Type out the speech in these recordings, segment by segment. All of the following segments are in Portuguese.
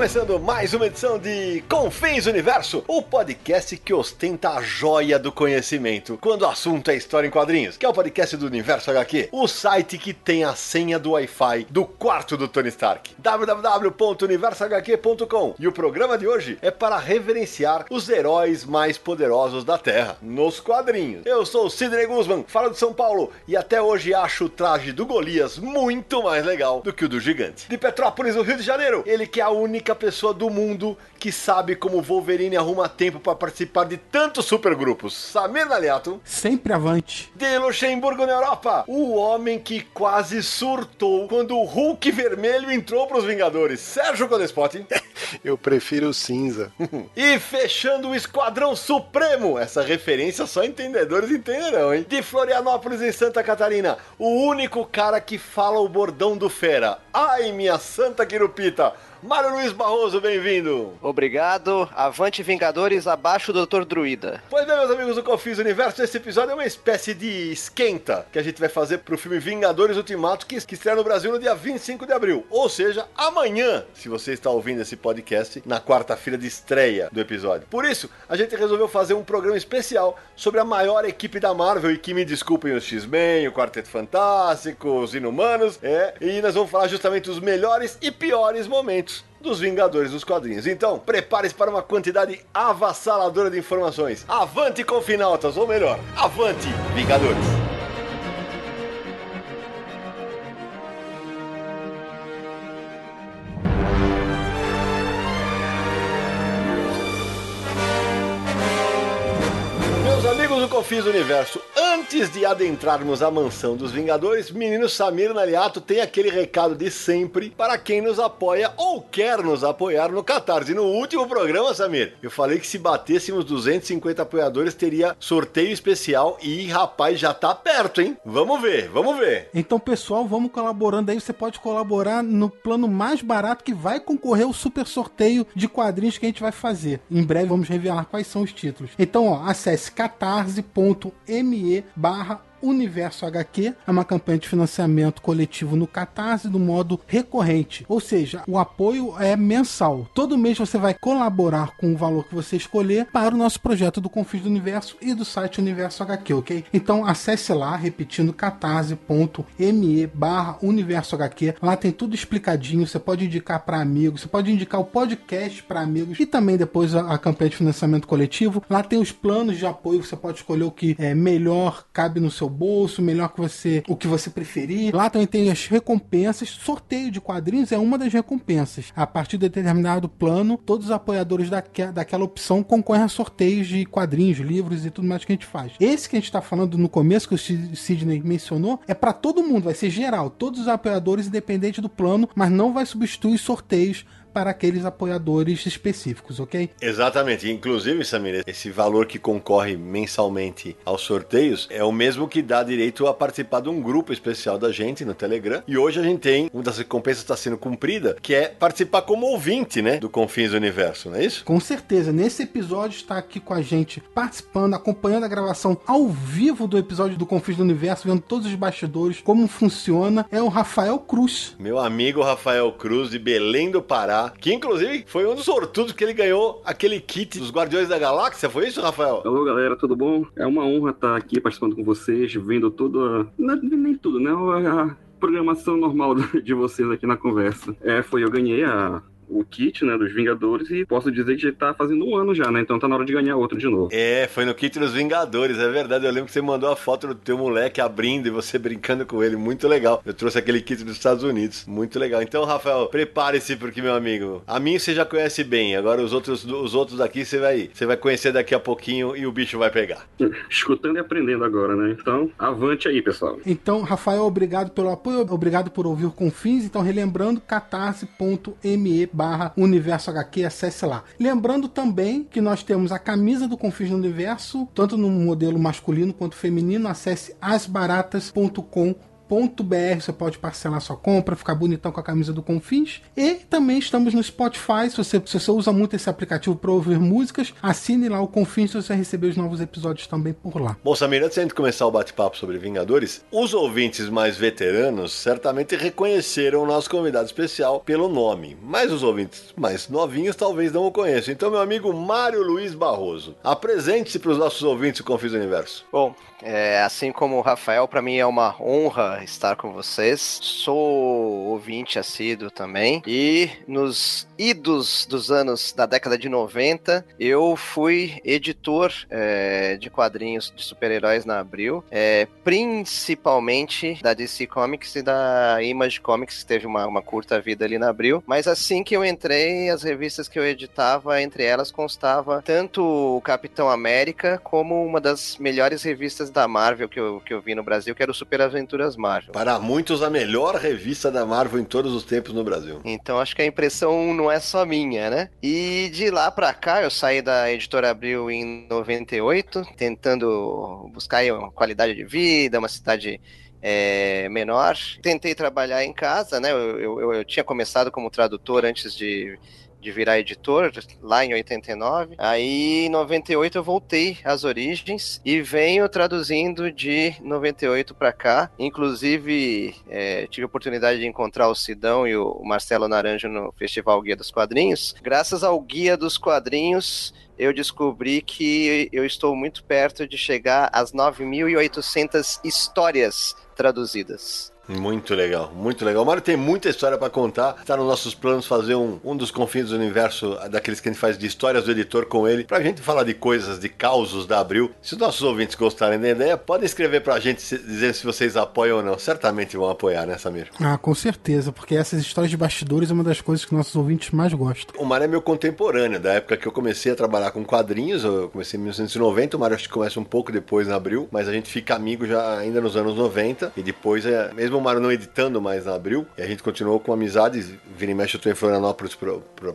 Começando mais uma edição de Confins Universo, o podcast que ostenta a joia do conhecimento quando o assunto é história em quadrinhos, que é o podcast do Universo HQ, o site que tem a senha do Wi-Fi do quarto do Tony Stark, www.universohq.com. E o programa de hoje é para reverenciar os heróis mais poderosos da Terra, nos quadrinhos. Eu sou o Sidney Guzman, falo de São Paulo, e até hoje acho o traje do Golias muito mais legal do que o do gigante. De Petrópolis, no Rio de Janeiro, ele que é a única pessoa do mundo que sabe como Wolverine arruma tempo para participar de tantos supergrupos. Samir Naliato. Sempre avante. De Luxemburgo, na Europa, o homem que quase surtou quando o Hulk vermelho entrou pros Vingadores. Sérgio Codespot. Eu prefiro o cinza. e fechando o Esquadrão Supremo. Essa referência só entendedores entenderão, hein? De Florianópolis, em Santa Catarina, o único cara que fala o bordão do Fera. Ai, minha santa quirupita. Mário Luiz Barroso, bem-vindo. Obrigado. Avante Vingadores, abaixo do Dr. Druida. Pois bem, meus amigos do Confis Universo, esse episódio é uma espécie de esquenta que a gente vai fazer pro filme Vingadores Ultimato, que, que estreia no Brasil no dia 25 de abril. Ou seja, amanhã, se você está ouvindo esse podcast, na quarta-feira de estreia do episódio. Por isso, a gente resolveu fazer um programa especial sobre a maior equipe da Marvel, e que me desculpem os X-Men, o Quarteto Fantástico, os Inumanos, é, e nós vamos falar justamente dos melhores e piores momentos dos Vingadores dos quadrinhos. Então, prepare-se para uma quantidade avassaladora de informações. Avante Confinautas, ou melhor, avante Vingadores. Amigos do Confis Universo, antes de adentrarmos a mansão dos Vingadores, menino Samir Naliato tem aquele recado de sempre para quem nos apoia ou quer nos apoiar no Catarse. No último programa, Samir, eu falei que se batêssemos 250 apoiadores teria sorteio especial e, rapaz, já tá perto, hein? Vamos ver, vamos ver. Então, pessoal, vamos colaborando aí. Você pode colaborar no plano mais barato que vai concorrer ao super sorteio de quadrinhos que a gente vai fazer. Em breve vamos revelar quais são os títulos. Então, ó, acesse catarse.me barra Universo HQ é uma campanha de financiamento coletivo no Catarse do modo recorrente, ou seja, o apoio é mensal. Todo mês você vai colaborar com o valor que você escolher para o nosso projeto do Confins do Universo e do site Universo HQ, ok? Então acesse lá, repetindo catarse.me barra Universo HQ. Lá tem tudo explicadinho, você pode indicar para amigos, você pode indicar o podcast para amigos e também depois a, a campanha de financiamento coletivo. Lá tem os planos de apoio, você pode escolher o que é melhor cabe no seu bolso, melhor que você, o que você preferir. Lá também tem as recompensas. Sorteio de quadrinhos é uma das recompensas. A partir de determinado plano, todos os apoiadores daque, daquela opção concorrem a sorteios de quadrinhos, livros e tudo mais que a gente faz. Esse que a gente está falando no começo, que o Sidney mencionou, é para todo mundo, vai ser geral. Todos os apoiadores, independente do plano, mas não vai substituir sorteios para aqueles apoiadores específicos, ok? Exatamente. Inclusive, Samir, esse valor que concorre mensalmente aos sorteios é o mesmo que dá direito a participar de um grupo especial da gente no Telegram. E hoje a gente tem, uma das recompensas está sendo cumprida, que é participar como ouvinte, né? Do Confins do Universo, não é isso? Com certeza. Nesse episódio está aqui com a gente, participando, acompanhando a gravação ao vivo do episódio do Confins do Universo, vendo todos os bastidores, como funciona, é o Rafael Cruz. Meu amigo Rafael Cruz, de Belém do Pará, que inclusive foi um dos sortudos que ele ganhou aquele kit dos Guardiões da Galáxia, foi isso, Rafael? Alô, galera, tudo bom? É uma honra estar aqui participando com vocês, vendo toda. Não, nem tudo, né? A programação normal de vocês aqui na conversa. É, foi, eu ganhei a o kit, né, dos Vingadores e posso dizer que já tá fazendo um ano já, né? Então tá na hora de ganhar outro de novo. É, foi no kit dos Vingadores, é verdade. Eu lembro que você mandou a foto do teu moleque abrindo e você brincando com ele. Muito legal. Eu trouxe aquele kit dos Estados Unidos. Muito legal. Então, Rafael, prepare-se porque, meu amigo, a mim você já conhece bem. Agora os outros, os outros daqui você vai, você vai conhecer daqui a pouquinho e o bicho vai pegar. Escutando e aprendendo agora, né? Então, avante aí, pessoal. Então, Rafael, obrigado pelo apoio, obrigado por ouvir o Confins. Então, relembrando, catarse.me barra universo HQ, acesse lá. Lembrando também que nós temos a camisa do Confins no Universo, tanto no modelo masculino quanto feminino, acesse asbaratas.com .br, você pode parcelar sua compra, ficar bonitão com a camisa do Confins. E também estamos no Spotify, se você, se você usa muito esse aplicativo para ouvir músicas, assine lá o Confins para você receber os novos episódios também por lá. Bom, Samir, antes de a gente começar o bate-papo sobre Vingadores, os ouvintes mais veteranos certamente reconheceram o nosso convidado especial pelo nome, mas os ouvintes mais novinhos talvez não o conheçam. Então, meu amigo Mário Luiz Barroso, apresente-se para os nossos ouvintes do Confins Universo. Bom, é, assim como o Rafael, para mim é uma honra estar com vocês. Sou ouvinte assíduo também. E nos idos dos anos da década de 90, eu fui editor é, de quadrinhos de super-heróis na Abril, é, principalmente da DC Comics e da Image Comics, que teve uma, uma curta vida ali na Abril. Mas assim que eu entrei, as revistas que eu editava, entre elas constava tanto o Capitão América como uma das melhores revistas da Marvel que eu, que eu vi no Brasil, que era o Super Aventuras Marvel. Para muitos, a melhor revista da Marvel em todos os tempos no Brasil. Então acho que a impressão não é só minha, né? E de lá pra cá, eu saí da editora Abril em 98, tentando buscar uma qualidade de vida, uma cidade é, menor. Tentei trabalhar em casa, né? Eu, eu, eu, tinha começado como tradutor antes de, de virar editor, lá em 89. Aí, em 98, eu voltei às origens e venho traduzindo de 98 para cá. Inclusive, é, tive a oportunidade de encontrar o Sidão e o Marcelo Naranjo no Festival Guia dos Quadrinhos. Graças ao Guia dos Quadrinhos, eu descobri que eu estou muito perto de chegar às 9.800 histórias traduzidas. Muito legal, muito legal. O Mário tem muita história para contar. Está nos nossos planos fazer um, um dos confins do universo, daqueles que a gente faz de histórias do editor com ele, pra gente falar de coisas, de causos da Abril. Se os nossos ouvintes gostarem da ideia, podem escrever pra gente dizendo se vocês apoiam ou não. Certamente vão apoiar, né, Samir? Ah, com certeza, porque essas histórias de bastidores é uma das coisas que nossos ouvintes mais gostam. O Mário é meu contemporâneo, da época que eu comecei a trabalhar com quadrinhos, eu comecei em 1990, o Mário acho que começa um pouco depois na Abril, mas a gente fica amigo já ainda nos anos 90, e depois, é, mesmo o Mário não editando mais na Abril, e a gente continuou com amizades. Vira e mexe, eu tô em Florianópolis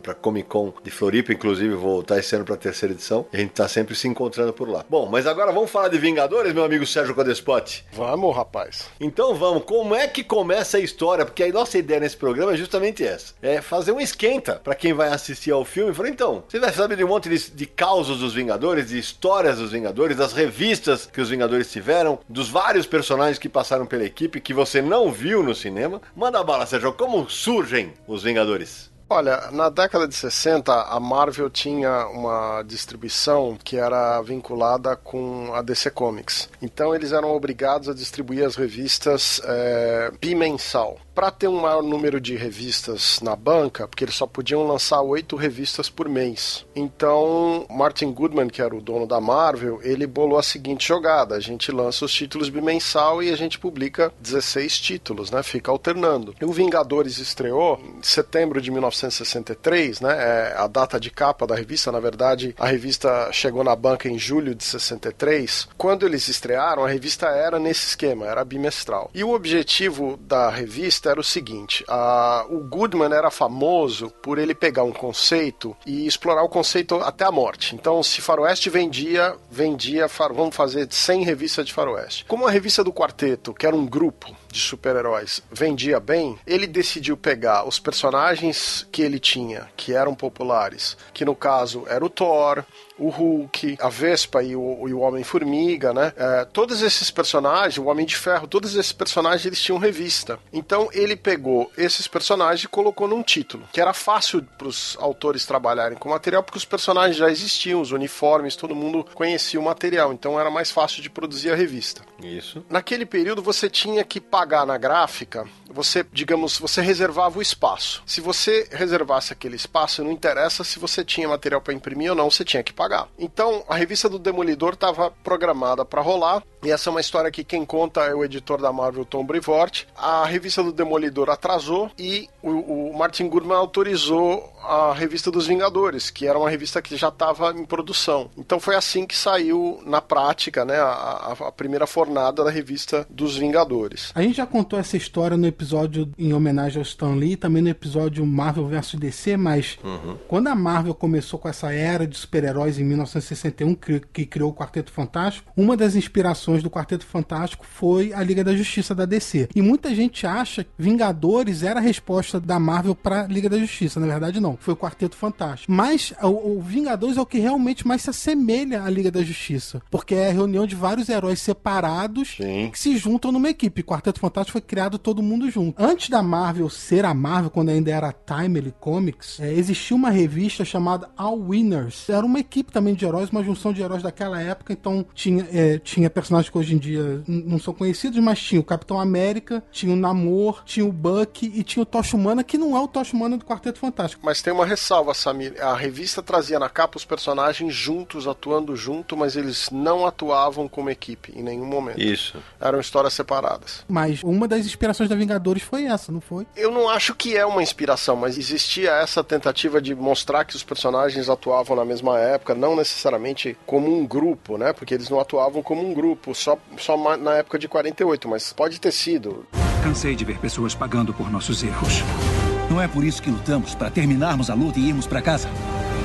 pra Comic Con de Floripa, inclusive, vou voltar esse ano pra terceira edição. E a gente tá sempre se encontrando por lá. Bom, mas agora vamos falar de Vingadores, meu amigo Sérgio Codespot? Vamos, rapaz. Então vamos, como é que começa a história? Porque a nossa ideia nesse programa é justamente essa: é fazer um esquenta para quem vai assistir ao filme. Falei, então, você vai saber de um monte de, de causos dos Vingadores, de histórias dos Vingadores, das revistas que os Vingadores tiveram, dos vários personagens que passaram pela equipe que você não viu no cinema. Manda bala, Sérgio, como surgem os Vingadores? Olha, na década de 60, a Marvel tinha uma distribuição que era vinculada com a DC Comics. Então, eles eram obrigados a distribuir as revistas é, bimensal. Para ter um maior número de revistas na banca, porque eles só podiam lançar oito revistas por mês. Então, Martin Goodman, que era o dono da Marvel, ele bolou a seguinte jogada: a gente lança os títulos bimensal e a gente publica 16 títulos, né? Fica alternando. E o Vingadores estreou em setembro de 1963, né? É a data de capa da revista. Na verdade, a revista chegou na banca em julho de 63. Quando eles estrearam, a revista era nesse esquema, era bimestral. E o objetivo da revista era o seguinte: a, o Goodman era famoso por ele pegar um conceito e explorar o conceito até a morte. Então, se Faroeste vendia, vendia, vamos fazer 100 revistas de Faroeste. Como a revista do Quarteto, que era um grupo de super-heróis, vendia bem, ele decidiu pegar os personagens que ele tinha, que eram populares, que no caso era o Thor, o Hulk, a Vespa e o, e o Homem-Formiga, né? É, todos esses personagens, o Homem de Ferro, todos esses personagens eles tinham revista. Então ele pegou esses personagens e colocou num título, que era fácil para os autores trabalharem com o material, porque os personagens já existiam, os uniformes, todo mundo conhecia o material, então era mais fácil de produzir a revista. Isso. Naquele período você tinha que pagar na gráfica você, digamos, você reservava o espaço. Se você reservasse aquele espaço, não interessa se você tinha material para imprimir ou não, você tinha que pagar. Então, a revista do Demolidor estava programada para rolar, e essa é uma história que quem conta é o editor da Marvel, Tom Brevoort. A revista do Demolidor atrasou e o, o Martin Goodman autorizou a revista dos Vingadores, que era uma revista que já estava em produção. Então foi assim que saiu na prática, né, a, a, primeira fornada da revista dos Vingadores. A gente já contou essa história no episódio em homenagem ao Stan Lee, também no episódio Marvel vs DC, mas uhum. quando a Marvel começou com essa era de super-heróis em 1961, que, que criou o Quarteto Fantástico, uma das inspirações do Quarteto Fantástico foi a Liga da Justiça da DC. E muita gente acha que Vingadores era a resposta da Marvel para Liga da Justiça. Na verdade, não foi o Quarteto Fantástico. Mas o, o, Vingadores é o que realmente mais se assemelha à Liga da Justiça, porque é a reunião de vários heróis separados Sim. que se juntam numa equipe. O Quarteto Fantástico foi criado todo mundo junto. Antes da Marvel ser a Marvel, quando ainda era Timely Comics, é, existia uma revista chamada All Winners. Era uma equipe também de heróis, uma junção de heróis daquela época, então tinha, é, tinha personagens que hoje em dia não são conhecidos, mas tinha o Capitão América, tinha o Namor, tinha o Buck e tinha o Tocha Humana, que não é o Tocha Humana do Quarteto Fantástico. Mas tem uma ressalva, Samir. A revista trazia na capa os personagens juntos, atuando junto, mas eles não atuavam como equipe em nenhum momento. Isso. Eram histórias separadas. Mas uma das inspirações da Vingadores foi essa, não foi? Eu não acho que é uma inspiração, mas existia essa tentativa de mostrar que os personagens atuavam na mesma época, não necessariamente como um grupo, né? Porque eles não atuavam como um grupo, só, só na época de 48, mas pode ter sido. Cansei de ver pessoas pagando por nossos erros. Não é por isso que lutamos, para terminarmos a luta e irmos para casa.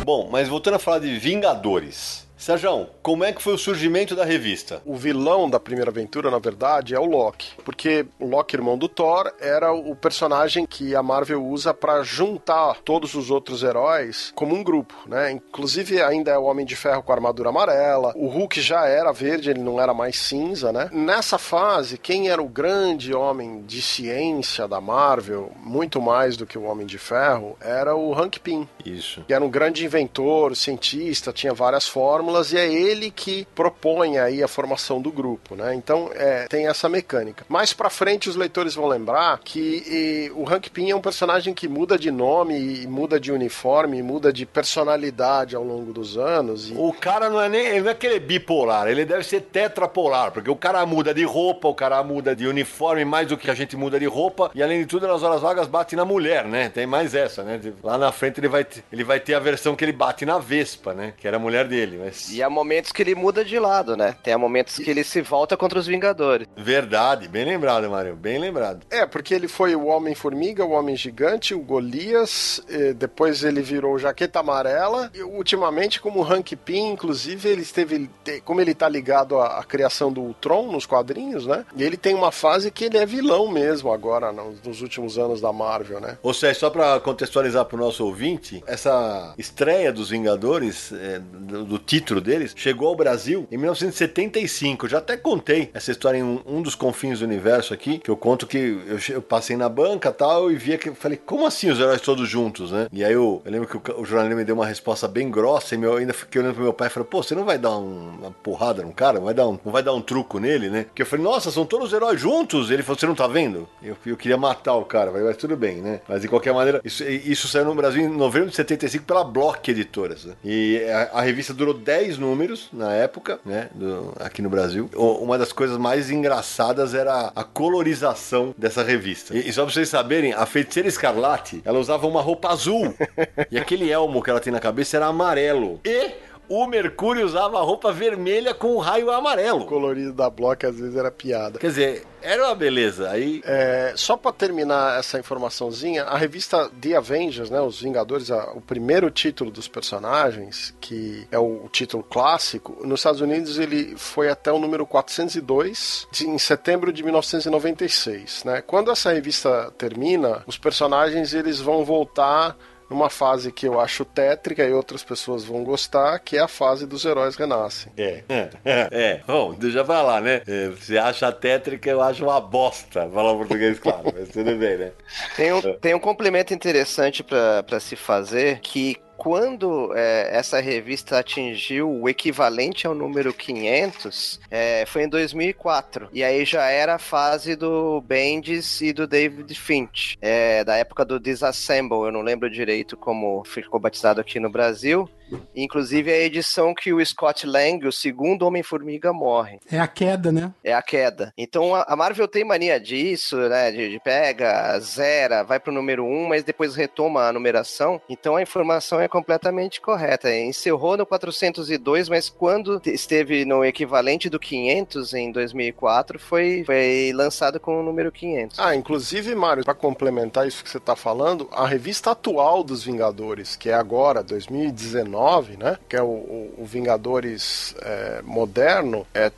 Bom, mas voltando a falar de Vingadores. Sérgio, como é que foi o surgimento da revista? O vilão da primeira aventura, na verdade, é o Loki. Porque o Loki, irmão do Thor, era o personagem que a Marvel usa para juntar todos os outros heróis como um grupo, né? Inclusive, ainda é o Homem de Ferro com a armadura amarela. O Hulk já era verde, ele não era mais cinza, né? Nessa fase, quem era o grande homem de ciência da Marvel, muito mais do que o Homem de Ferro, era o Hank Pym. Isso. Que era um grande inventor, cientista, tinha várias fórmulas fórmulas e é ele que propõe aí a formação do grupo, né? Então é, tem essa mecânica. Mais para frente os leitores vão lembrar que e, o Hank Pym é um personagem que muda de nome e muda de uniforme, e muda de personalidade ao longo dos anos. E... O cara não é nem ele não é aquele bipolar, ele deve ser tetrapolar, porque o cara muda de roupa, o cara muda de uniforme mais do que a gente muda de roupa e além de tudo nas horas vagas bate na mulher, né? Tem mais essa, né? Lá na frente ele vai ele vai ter a versão que ele bate na Vespa, né? Que era a mulher dele, mas e há momentos que ele muda de lado, né? Tem momentos que ele se volta contra os Vingadores. Verdade, bem lembrado, Mario, bem lembrado. É, porque ele foi o Homem-Formiga, o Homem-Gigante, o Golias, depois ele virou Jaqueta Amarela, e ultimamente como Hank Pym, inclusive ele esteve, como ele tá ligado à, à, criação do Ultron nos quadrinhos, né? E ele tem uma fase que ele é vilão mesmo agora, nos, nos últimos anos da Marvel, né? Ou seja, só pra contextualizar pro nosso ouvinte, essa estreia dos Vingadores, é, do, do título deles, chegou ao Brasil em 1975. Eu já até contei essa história em um, um, dos confins do universo aqui, que eu conto que eu, eu passei na banca tal e via que falei, como assim os heróis todos juntos, né? E aí eu, eu lembro que o, o jornalista me deu uma resposta bem grossa e meu, eu ainda fiquei olhando pro meu pai e falei, pô, você não vai dar um, uma porrada no cara? Não vai dar um, não vai dar um truco nele, né? Que eu falei, nossa, são todos os heróis juntos? Ele falou, você não tá vendo? Eu, eu queria matar o cara, mas tudo bem, né? Mas de qualquer maneira, isso, isso saiu no Brasil em novembro de 75 pela Block Editoras. Né? E a, a revista durou 10 10 números na época, né? Do, aqui no Brasil. Uma das coisas mais engraçadas era a colorização dessa revista. E, e só pra vocês saberem, a feiticeira Escarlate, ela usava uma roupa azul. e aquele elmo que ela tem na cabeça era amarelo. E o Mercúrio usava roupa vermelha com um raio amarelo. O colorido da Block às vezes era piada. Quer dizer, era uma beleza. Aí... É, só para terminar essa informaçãozinha, a revista The Avengers, né, os Vingadores, a, o primeiro título dos personagens, que é o, o, título clássico, nos Estados Unidos ele foi até o número 402, de, em setembro de 1996. Né? Quando essa revista termina, os personagens eles vão voltar numa fase que eu acho tétrica e outras pessoas vão gostar, que é a fase dos heróis renascem. É, é, é. é. Bom, deixa pra lá, né? É, você acha tétrica, eu acho uma bosta. Falar português, claro, mas tudo bem, né? Tem um, tem um complemento interessante para se fazer que quando é, essa revista atingiu o equivalente ao número 500, é, foi em 2004. E aí já era a fase do Bendis e do David Finch, é, da época do Disassemble. Eu não lembro direito como ficou batizado aqui no Brasil. Inclusive a edição que o Scott Lang, o segundo Homem-Formiga, morre. É a queda, né? É a queda. Então a Marvel tem mania disso, né? De, de pega, zera, vai pro número 1, um, mas depois retoma a numeração. Então a informação é completamente correta. Encerrou no 402, mas quando esteve no equivalente do 500 em 2004, foi, foi lançado com o número 500. Ah, inclusive, Mário, para complementar isso que você tá falando, a revista atual dos Vingadores, que é agora, 2019, 9, né? Que é o, o, o Vingadores é, moderno, é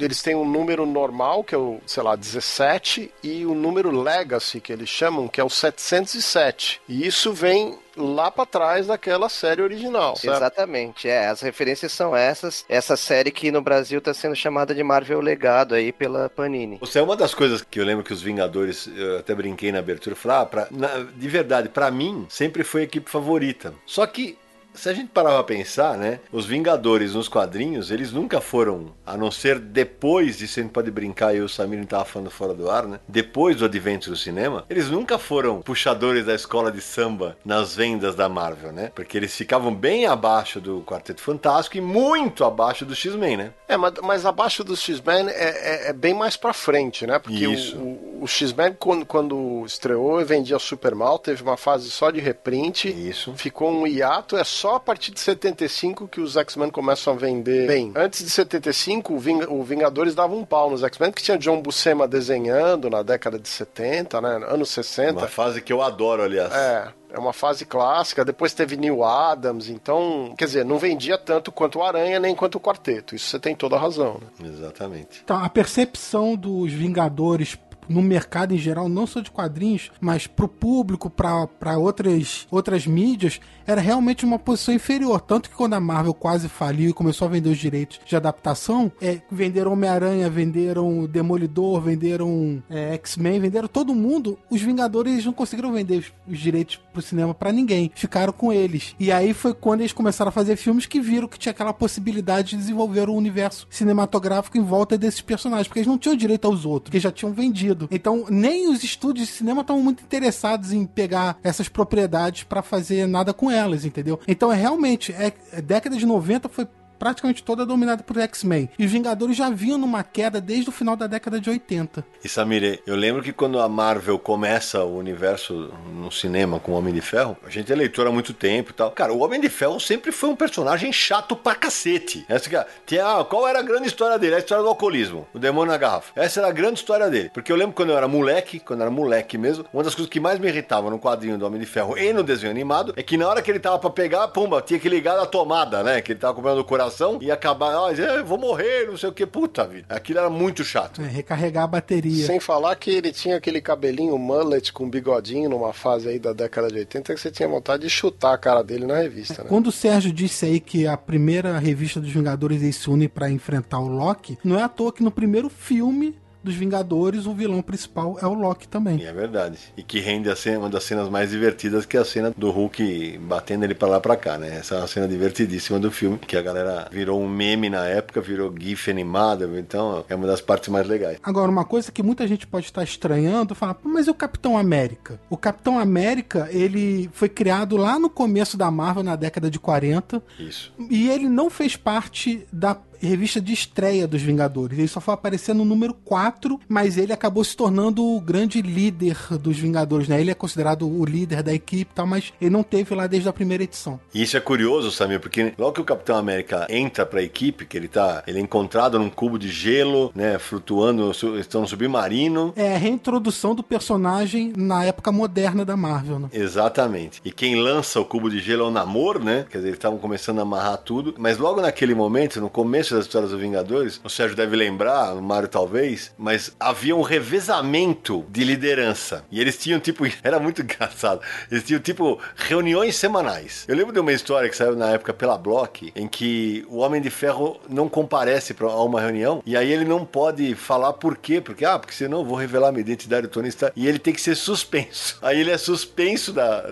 eles têm um número normal, que é o, sei lá, 17, e o número Legacy, que eles chamam, que é o 707. E isso vem lá para trás daquela série original. Certo? Exatamente, é. As referências são essas. Essa série que no Brasil está sendo chamada de Marvel Legado aí pela Panini. Você é uma das coisas que eu lembro que os Vingadores, eu até brinquei na abertura, falar, ah, pra, na, de verdade, para mim sempre foi a equipe favorita. Só que se a gente parar pra pensar, né? Os Vingadores nos quadrinhos, eles nunca foram, a não ser depois de gente pode brincar, e o Samir tava falando fora do ar, né? Depois do advento do cinema, eles nunca foram puxadores da escola de samba nas vendas da Marvel, né? Porque eles ficavam bem abaixo do Quarteto Fantástico e muito abaixo do X-Men, né? É, mas, mas abaixo do X-Men é, é, é, bem mais pra frente, né? Porque Isso. o, o, o X-Men, quando, quando estreou, vendia super mal, teve uma fase só de reprint. Isso. Ficou um hiato, é só a partir de 75 que os X-Men começam a vender bem. Antes de 75, o, Ving o Vingadores dava um pau nos X-Men, que tinha John Buscema desenhando na década de 70, né? Anos 60. Uma fase que eu adoro, aliás. É. É uma fase clássica, depois teve Neil Adams, então, quer dizer, não vendia tanto quanto o Aranha nem quanto o Quarteto. Isso você tem toda a razão. Né? Exatamente. Então, a percepção dos Vingadores no mercado em geral, não só de quadrinhos, mas pro público, para outras, outras mídias, era realmente uma posição inferior. Tanto que quando a Marvel quase faliu e começou a vender os direitos de adaptação, é, venderam Homem-Aranha, venderam Demolidor, venderam é, X-Men, venderam todo mundo. Os Vingadores não conseguiram vender os, os direitos pro cinema para ninguém. Ficaram com eles. E aí foi quando eles começaram a fazer filmes que viram que tinha aquela possibilidade de desenvolver um universo cinematográfico em volta desses personagens, porque eles não tinham direito aos outros, que já tinham vendido. Então, nem os estúdios de cinema estavam muito interessados em pegar essas propriedades para fazer nada com elas elas, entendeu? Então é realmente, é, é década de 90 foi praticamente toda dominada por X-Men. E os Vingadores já vinham numa queda desde o final da década de 80. E Samir, eu lembro que quando a Marvel começa o universo no cinema com o Homem de Ferro, a gente é leitor há muito tempo e tal. Cara, o Homem de Ferro sempre foi um personagem chato pra cacete. Essa, tinha, ah, qual era a grande história dele? A história do alcoolismo, o demônio na garrafa. Essa era a grande história dele. Porque eu lembro quando eu era moleque, quando eu era moleque mesmo, uma das coisas que mais me irritava no quadrinho do Homem de Ferro e no desenho animado é que na hora que ele tava pra pegar, pumba, tinha que ligar a tomada, né? Que ele tava comprando o coração e acabar, ó, oh, vou morrer, não sei o que, puta vida. Aquilo era muito chato. É, recarregar a bateria. Sem falar que ele tinha aquele cabelinho mullet com bigodinho numa fase aí da década de 80 que você tinha vontade de chutar a cara dele na revista, né? Quando o Sérgio disse aí que a primeira revista dos Vingadores eles se une para enfrentar o Loki, não é à toa que no primeiro filme dos Vingadores, o vilão principal é o Loki também. E é verdade. E que rende a cena, uma das cenas mais divertidas, que é a cena do Hulk batendo ele para lá para cá, né? Essa é uma cena divertidíssima do filme, que a galera virou um meme na época, virou gif animado, então é uma das partes mais legais. Agora, uma coisa que muita gente pode estar estranhando, falar, mas e o Capitão América? O Capitão América, ele foi criado lá no começo da Marvel, na década de 40. Isso. E ele não fez parte da revista de estreia dos Vingadores. Ele só foi aparecer no número 4, mas ele acabou se tornando o grande líder dos Vingadores, né? Ele é considerado o líder da equipe e tal, mas ele não teve lá desde a primeira edição. E isso é curioso, Samir, porque logo que o Capitão América entra pra equipe, que ele tá, ele é encontrado num cubo de gelo, né, flutuando, estão no submarino. É a reintrodução do personagem na época moderna da Marvel, né? Exatamente. E quem lança o cubo de gelo é o Namor, né? Quer dizer, eles estavam começando a amarrar tudo, mas logo naquele momento, no começo interessante das histórias dos Vingadores, o Sérgio deve lembrar, o Mário talvez, mas havia um revezamento de liderança. E eles tinham tipo, era muito engraçado. Eles tinham tipo reuniões semanais. Eu lembro de uma história que saiu na época pela Block, em que o Homem de Ferro não comparece para uma reunião e aí ele não pode falar por quê, porque ah, porque senão eu vou revelar minha identidade do Tony Stark e ele tem que ser suspenso. Aí ele é suspenso da,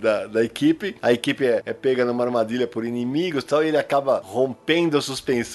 da, da equipe, a equipe é, é pega numa armadilha por inimigos, tal, e ele acaba rompendo a suspensão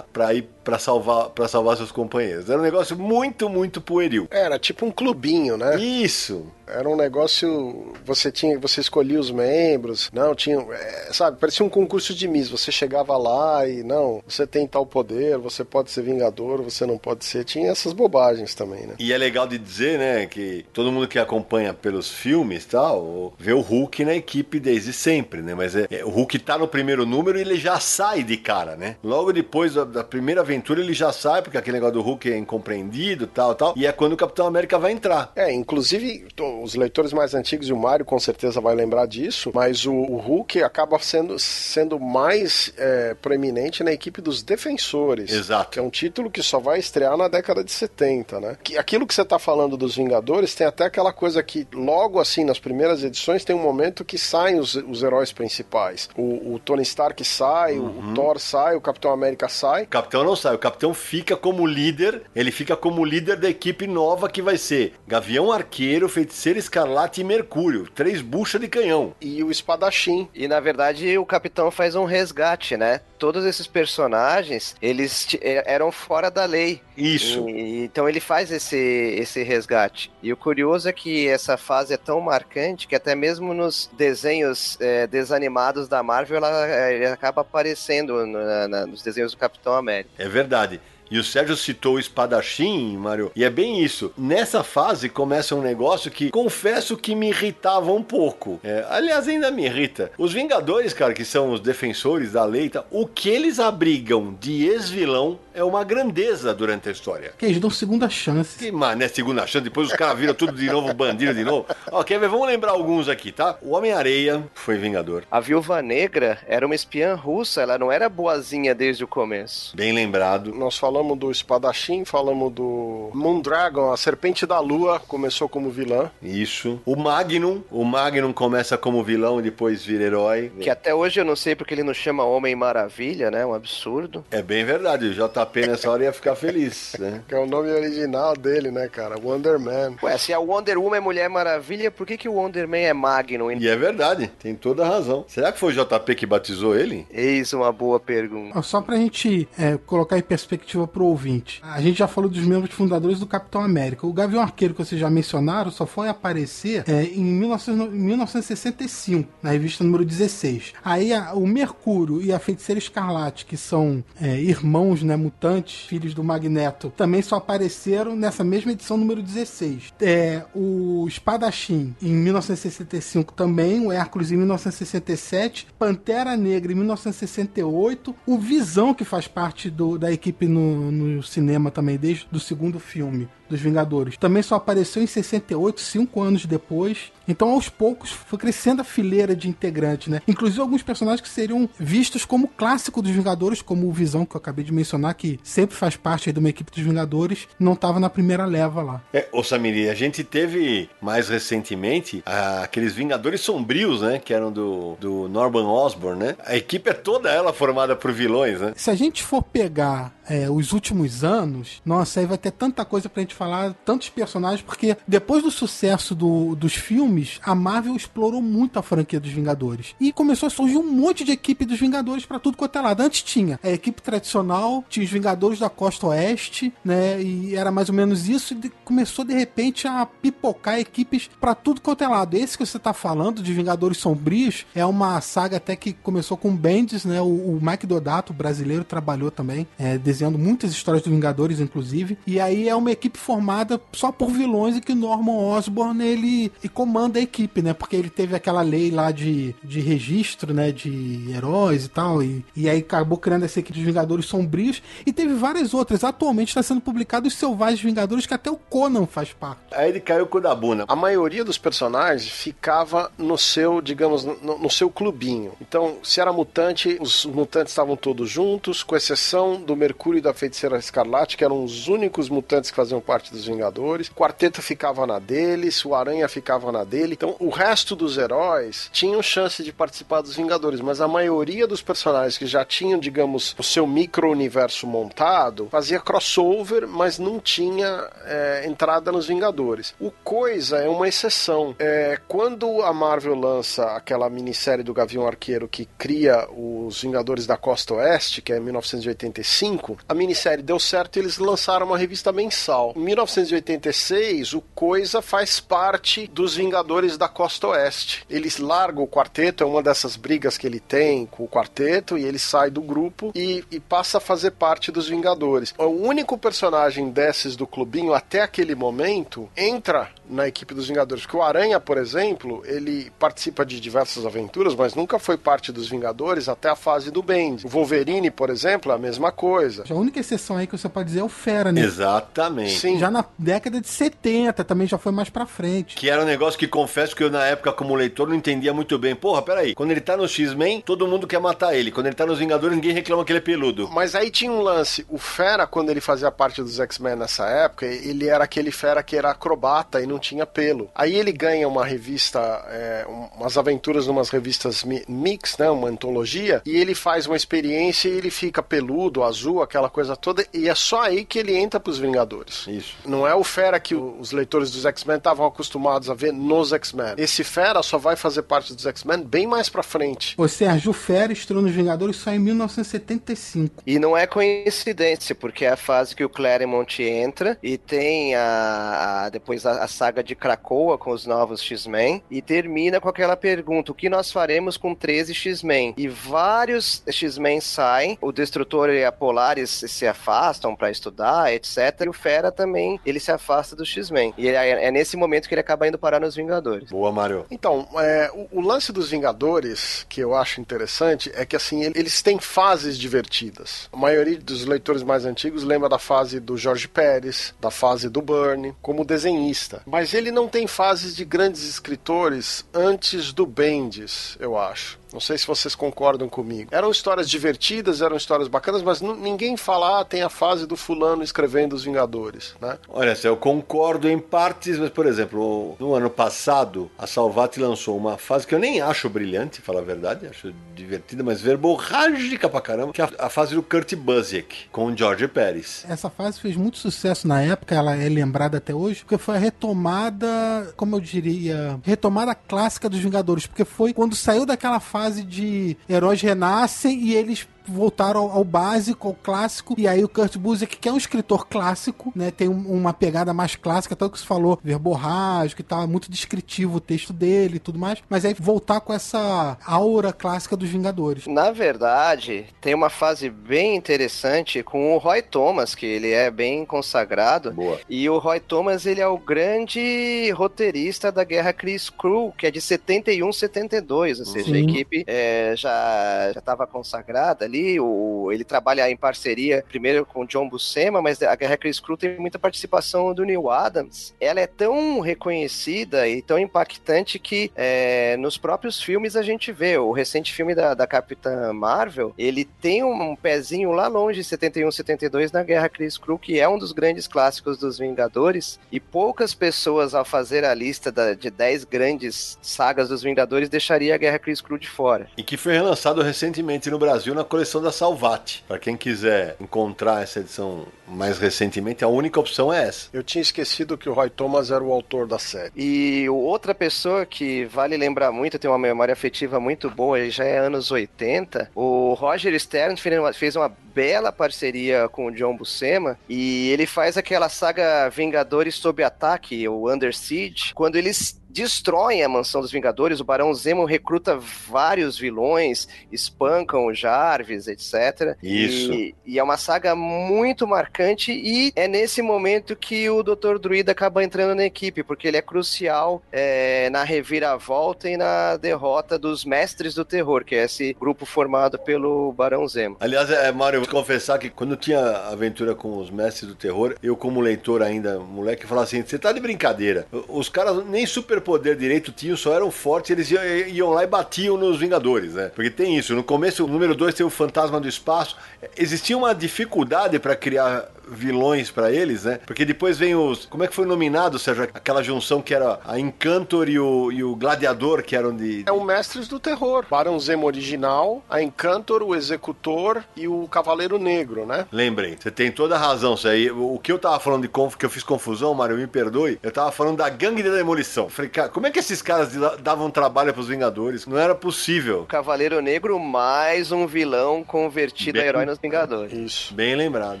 para ir para salvar para salvar seus companheiros. Era um negócio muito, muito pueril. Era tipo um clubinho, né? Isso. Era um negócio. Você tinha, você escolhia os membros. Não, tinha. É, sabe, parecia um concurso de Miss. Você chegava lá e não, você tem tal poder, você pode ser vingador, você não pode ser. Tinha essas bobagens também, né? E é legal de dizer, né, que todo mundo que acompanha pelos filmes e tal, vê o Hulk na equipe desde sempre, né? Mas é, é, o Hulk tá no primeiro número e ele já sai de cara, né? Logo depois da, da primeira aventura ele já sai, porque aquele negócio do Hulk é incompreendido, tal, tal. E é quando o Capitão América vai entrar. É, inclusive, os leitores mais antigos e o Mário com certeza vai lembrar disso, mas o, o Hulk acaba sendo, sendo mais é, proeminente na equipe dos defensores. Exato. Que é um título que só vai estrear na década de 70, né? Que, aquilo que você tá falando dos Vingadores tem até aquela coisa que logo assim, nas primeiras edições, tem um momento que saem os, os heróis principais. O, o Tony Stark sai, uhum. o Thor sai, o Capitão América sai. O Capitão não sai, o Capitão fica como líder, ele fica como líder da equipe nova que vai ser Gavião Arqueiro, Feiticeiro Escarlate e Mercúrio, três buchas de canhão. E o espadachim. E na verdade o Capitão faz um resgate, né? Todos esses personagens, eles eram fora da lei. Isso. E, então ele faz esse, esse resgate. E o curioso é que essa fase é tão marcante que até mesmo nos desenhos é, desanimados da Marvel, ela, ela acaba aparecendo no, na, nos desenhos do Capitão América. É verdade. E o Sérgio citou o espadachim, Mário, e é bem isso. Nessa fase começa um negócio que confesso que me irritava um pouco. É, aliás, ainda me irrita. Os Vingadores, cara, que são os defensores da lei, tá, o que eles abrigam de ex-vilão é uma grandeza durante a história. Que eles dão segunda chance. Que, mano, é segunda chance, depois os caras viram tudo de novo bandido de novo. Ó, quer ver? Vamos lembrar alguns aqui, tá? O Homem-Areia foi Vingador. A Viúva Negra era uma espiã russa, ela não era boazinha desde o começo. Bem lembrado. Nós falamos falamos do espadachim, falamos do Moondragon, a serpente da lua, começou como vilã. Isso. O Magnum, o Magnum começa como vilão e depois vira herói. Que até hoje eu não sei porque ele não chama Homem Maravilha, né? Um absurdo. É bem verdade, o JP nessa hora ia ficar feliz, né? que é o nome original dele, né, cara? Wonder Man. Ué, se a Wonder Woman é Mulher Maravilha, por que, que o Wonder Man é Magnum? E é verdade, tem toda a razão. Será que foi o JP que batizou ele? Eis uma boa pergunta. Só pra gente é, colocar em perspectiva pro ouvinte. A gente já falou dos membros fundadores do Capitão América. O Gavião Arqueiro, que vocês já mencionaram, só foi aparecer é, em 19, 1965, na revista número 16. Aí a, o Mercúrio e a Feiticeira Escarlate, que são é, irmãos né, mutantes, filhos do Magneto, também só apareceram nessa mesma edição número 16. É, o Espadachim em 1965 também, o Hércules em 1967, Pantera Negra em 1968, o Visão, que faz parte do, da equipe no, no, cinema também, desde o segundo filme dos Vingadores. Também só apareceu em 68, cinco anos depois. Então, aos poucos, foi crescendo a fileira de integrantes, né? Inclusive alguns personagens que seriam vistos como clássico dos Vingadores, como o Visão, que eu acabei de mencionar, que sempre faz parte de uma equipe dos Vingadores, não estava na primeira leva lá. É, ô Samiri, a gente teve mais recentemente aqueles Vingadores Sombrios, né? Que eram do, do Norman Osborn, né? A equipe é toda ela formada por vilões, né? Se a gente for pegar é, os últimos anos, nossa, aí vai ter tanta coisa pra gente falar, tantos personagens, porque depois do sucesso do, dos filmes, a Marvel explorou muito a franquia dos Vingadores. E começou a surgir um monte de equipe dos Vingadores para tudo quanto é lado. Antes tinha a equipe tradicional, tinha os Vingadores da Costa Oeste, né? E era mais ou menos isso, e começou de repente a pipocar equipes para tudo quanto é lado. Esse que você tá falando, de Vingadores Sombrios, é uma saga até que começou com Bendis, né? O, o Mike Dodato, brasileiro, trabalhou também, é, desenhando muitas histórias dos Vingadores, inclusive. E aí é uma equipe formada só por vilões e que Norman Osborn ele, ele comanda a equipe, né? Porque ele teve aquela lei lá de, de registro, né? De heróis e tal. E, e aí acabou criando essa equipe de Vingadores Sombrios. E teve várias outras. Atualmente está sendo publicado os Selvagens Vingadores, que até o Conan faz parte. Aí ele caiu com o da buna. A maioria dos personagens ficava no seu, digamos, no, no seu clubinho. Então, se era mutante, os mutantes estavam todos juntos, com exceção do Mercúrio e da Feiticeira Escarlate, que eram os únicos mutantes que faziam parte dos Vingadores. Quarteto ficava na deles, o Aranha ficava na dele. Então, o resto dos heróis tinham chance de participar dos Vingadores, mas a maioria dos personagens que já tinham, digamos, o seu micro-universo montado, fazia crossover, mas não tinha é, entrada nos Vingadores. O Coisa é uma exceção. É, quando a Marvel lança aquela minissérie do Gavião Arqueiro que cria os Vingadores da Costa Oeste, que é 1985, a minissérie deu certo e eles lançaram uma revista mensal. Em 1986, o Coisa faz parte dos Vingadores da Costa Oeste. Eles largam o quarteto, é uma dessas brigas que ele tem com o quarteto, e ele sai do grupo e, e passa a fazer parte dos Vingadores. O único personagem desses do clubinho até aquele momento entra na equipe dos Vingadores. Porque o Aranha, por exemplo, ele participa de diversas aventuras, mas nunca foi parte dos Vingadores até a fase do Bend. O Wolverine, por exemplo, é a mesma coisa. A única exceção aí que você pode dizer é o Fera, né? Exatamente. Sim. Já na década de 70 também já foi mais pra frente. Que era um negócio que confesso que eu na época como leitor não entendia muito bem. Porra, peraí. Quando ele tá no X-Men, todo mundo quer matar ele. Quando ele tá nos Vingadores, ninguém reclama que ele é peludo. Mas aí tinha um lance. O Fera, quando ele fazia parte dos X-Men nessa época, ele era aquele Fera que era acrobata e não tinha pelo. Aí ele ganha uma revista, é, umas aventuras numas revistas mi- mix, né? Uma antologia, e ele faz uma experiência e ele fica peludo, azul, aquela coisa toda, e é só aí que ele entra pros Vingadores. Isso. Não é o Fera que o- os leitores dos X-Men estavam acostumados a ver nos X-Men. Esse Fera só vai fazer parte dos X-Men bem mais pra frente. O Sérgio Fera estreou nos Vingadores só em 1975. E não é coincidência, porque é a fase que o Claremont entra e tem a, a- depois a, a saga de Krakoa com os novos X-Men e termina com aquela pergunta: o que nós faremos com 13 X-Men? E vários X-Men saem, o Destrutor e a Polaris se afastam para estudar, etc. E o Fera também, ele se afasta do X-Men. E é, é nesse momento que ele acaba indo parar nos Vingadores. Boa, Mário. Então, é, o, o lance dos Vingadores, que eu acho interessante, é que assim, ele- eles têm fases divertidas. A maioria dos leitores mais antigos lembra da fase do Jorge Pérez, da fase do Byrne, como desenhista. Mas ele não tem fases de grandes escritores antes do Bendis, eu acho. Não sei se vocês concordam comigo. Eram histórias divertidas, eram histórias bacanas, mas ninguém fala, ah, tem a fase do fulano escrevendo os Vingadores, né? Olha, eu concordo em partes, mas, por exemplo, no ano passado, a Salvati lançou uma fase que eu nem acho brilhante, falar a verdade, acho divertida, mas verborrágica pra caramba, que é a, a fase do Kurt Busiek, com o George Pérez. Essa fase fez muito sucesso na época, ela é lembrada até hoje, porque foi a retomada, como eu diria, retomada clássica dos Vingadores, porque foi quando saiu daquela fase de heróis renascem e eles voltaram ao, ao básico, ao clássico, e aí o Kurt Busiek, que é um escritor clássico, né, tem um- uma pegada mais clássica, tanto que você falou verborrágico e tal, é muito descritivo o texto dele e tudo mais, mas aí voltar com essa aura clássica dos Vingadores. Na verdade, tem uma fase bem interessante com o Roy Thomas, que ele é bem consagrado. Boa. E o Roy Thomas, ele é o grande roteirista da Guerra Chris Crew, que é de 71, 72, ou seja, a Sim. equipe é, já estava consagrada ali. O, ele trabalha em parceria primeiro com o John Buscema, mas a Guerra Chris Crew tem muita participação do Neil Adams. Ela é tão reconhecida e tão impactante que é, nos próprios filmes a gente vê. O recente filme da, da Capitã Marvel, ele tem um, pezinho lá longe, 71, 72, na Guerra Chris Crew, que é um dos grandes clássicos dos Vingadores. E poucas pessoas, ao fazer a lista da- de 10 grandes sagas dos Vingadores, deixaria a Guerra Chris Crew de fora. E que foi relançado recentemente no Brasil na coleção da Salvati. Para quem quiser encontrar essa edição mais recentemente, a única opção é essa. Eu tinha esquecido que o Roy Thomas era o autor da série. E outra pessoa que vale lembrar muito, tem uma memória afetiva muito boa, ele já é anos 80, o Roger Stern fez uma, fez uma bela parceria com o John Buscema e ele faz aquela saga Vingadores sob ataque, o Under Siege, quando eles destroem a mansão dos Vingadores. O Barão Zemo recruta vários vilões, espancam o Jarvis, etc. Isso. E, e é uma saga muito marcante e é nesse momento que o Dr. Druida acaba entrando na equipe, porque ele é crucial é, na reviravolta e na derrota dos Mestres do Terror, que é esse grupo formado pelo Barão Zemo. Aliás, é, Mário, eu vou confessar que quando tinha aventura com os mestres do terror, eu, como leitor ainda, moleque, falava assim: você tá de brincadeira. Os caras nem superpoder direito tinham, só eram fortes, eles iam, iam lá e batiam nos Vingadores, né? Porque tem isso. No começo, o número 2 tem o Fantasma do Espaço. Existia uma dificuldade para criar vilões para eles, né? Porque depois vem os. Como é que foi nominado, Sérgio? Aquela junção que era a Encantor e o, e o Gladiador, que eram de. É o Mestres do Terror. Barão Zemo original, a Encantor, o Executor e o Cavaleiro Negro, né? Lembrei, você tem toda a razão. Isso aí, o que eu tava falando de conf, que eu fiz confusão, Mário, me perdoe. Eu tava falando da gangue da demolição. Falei, cara, como é que esses caras davam trabalho pros Vingadores? Não era possível. Cavaleiro Negro mais um vilão convertido Bem- a herói nos Vingadores. Isso. Bem lembrado.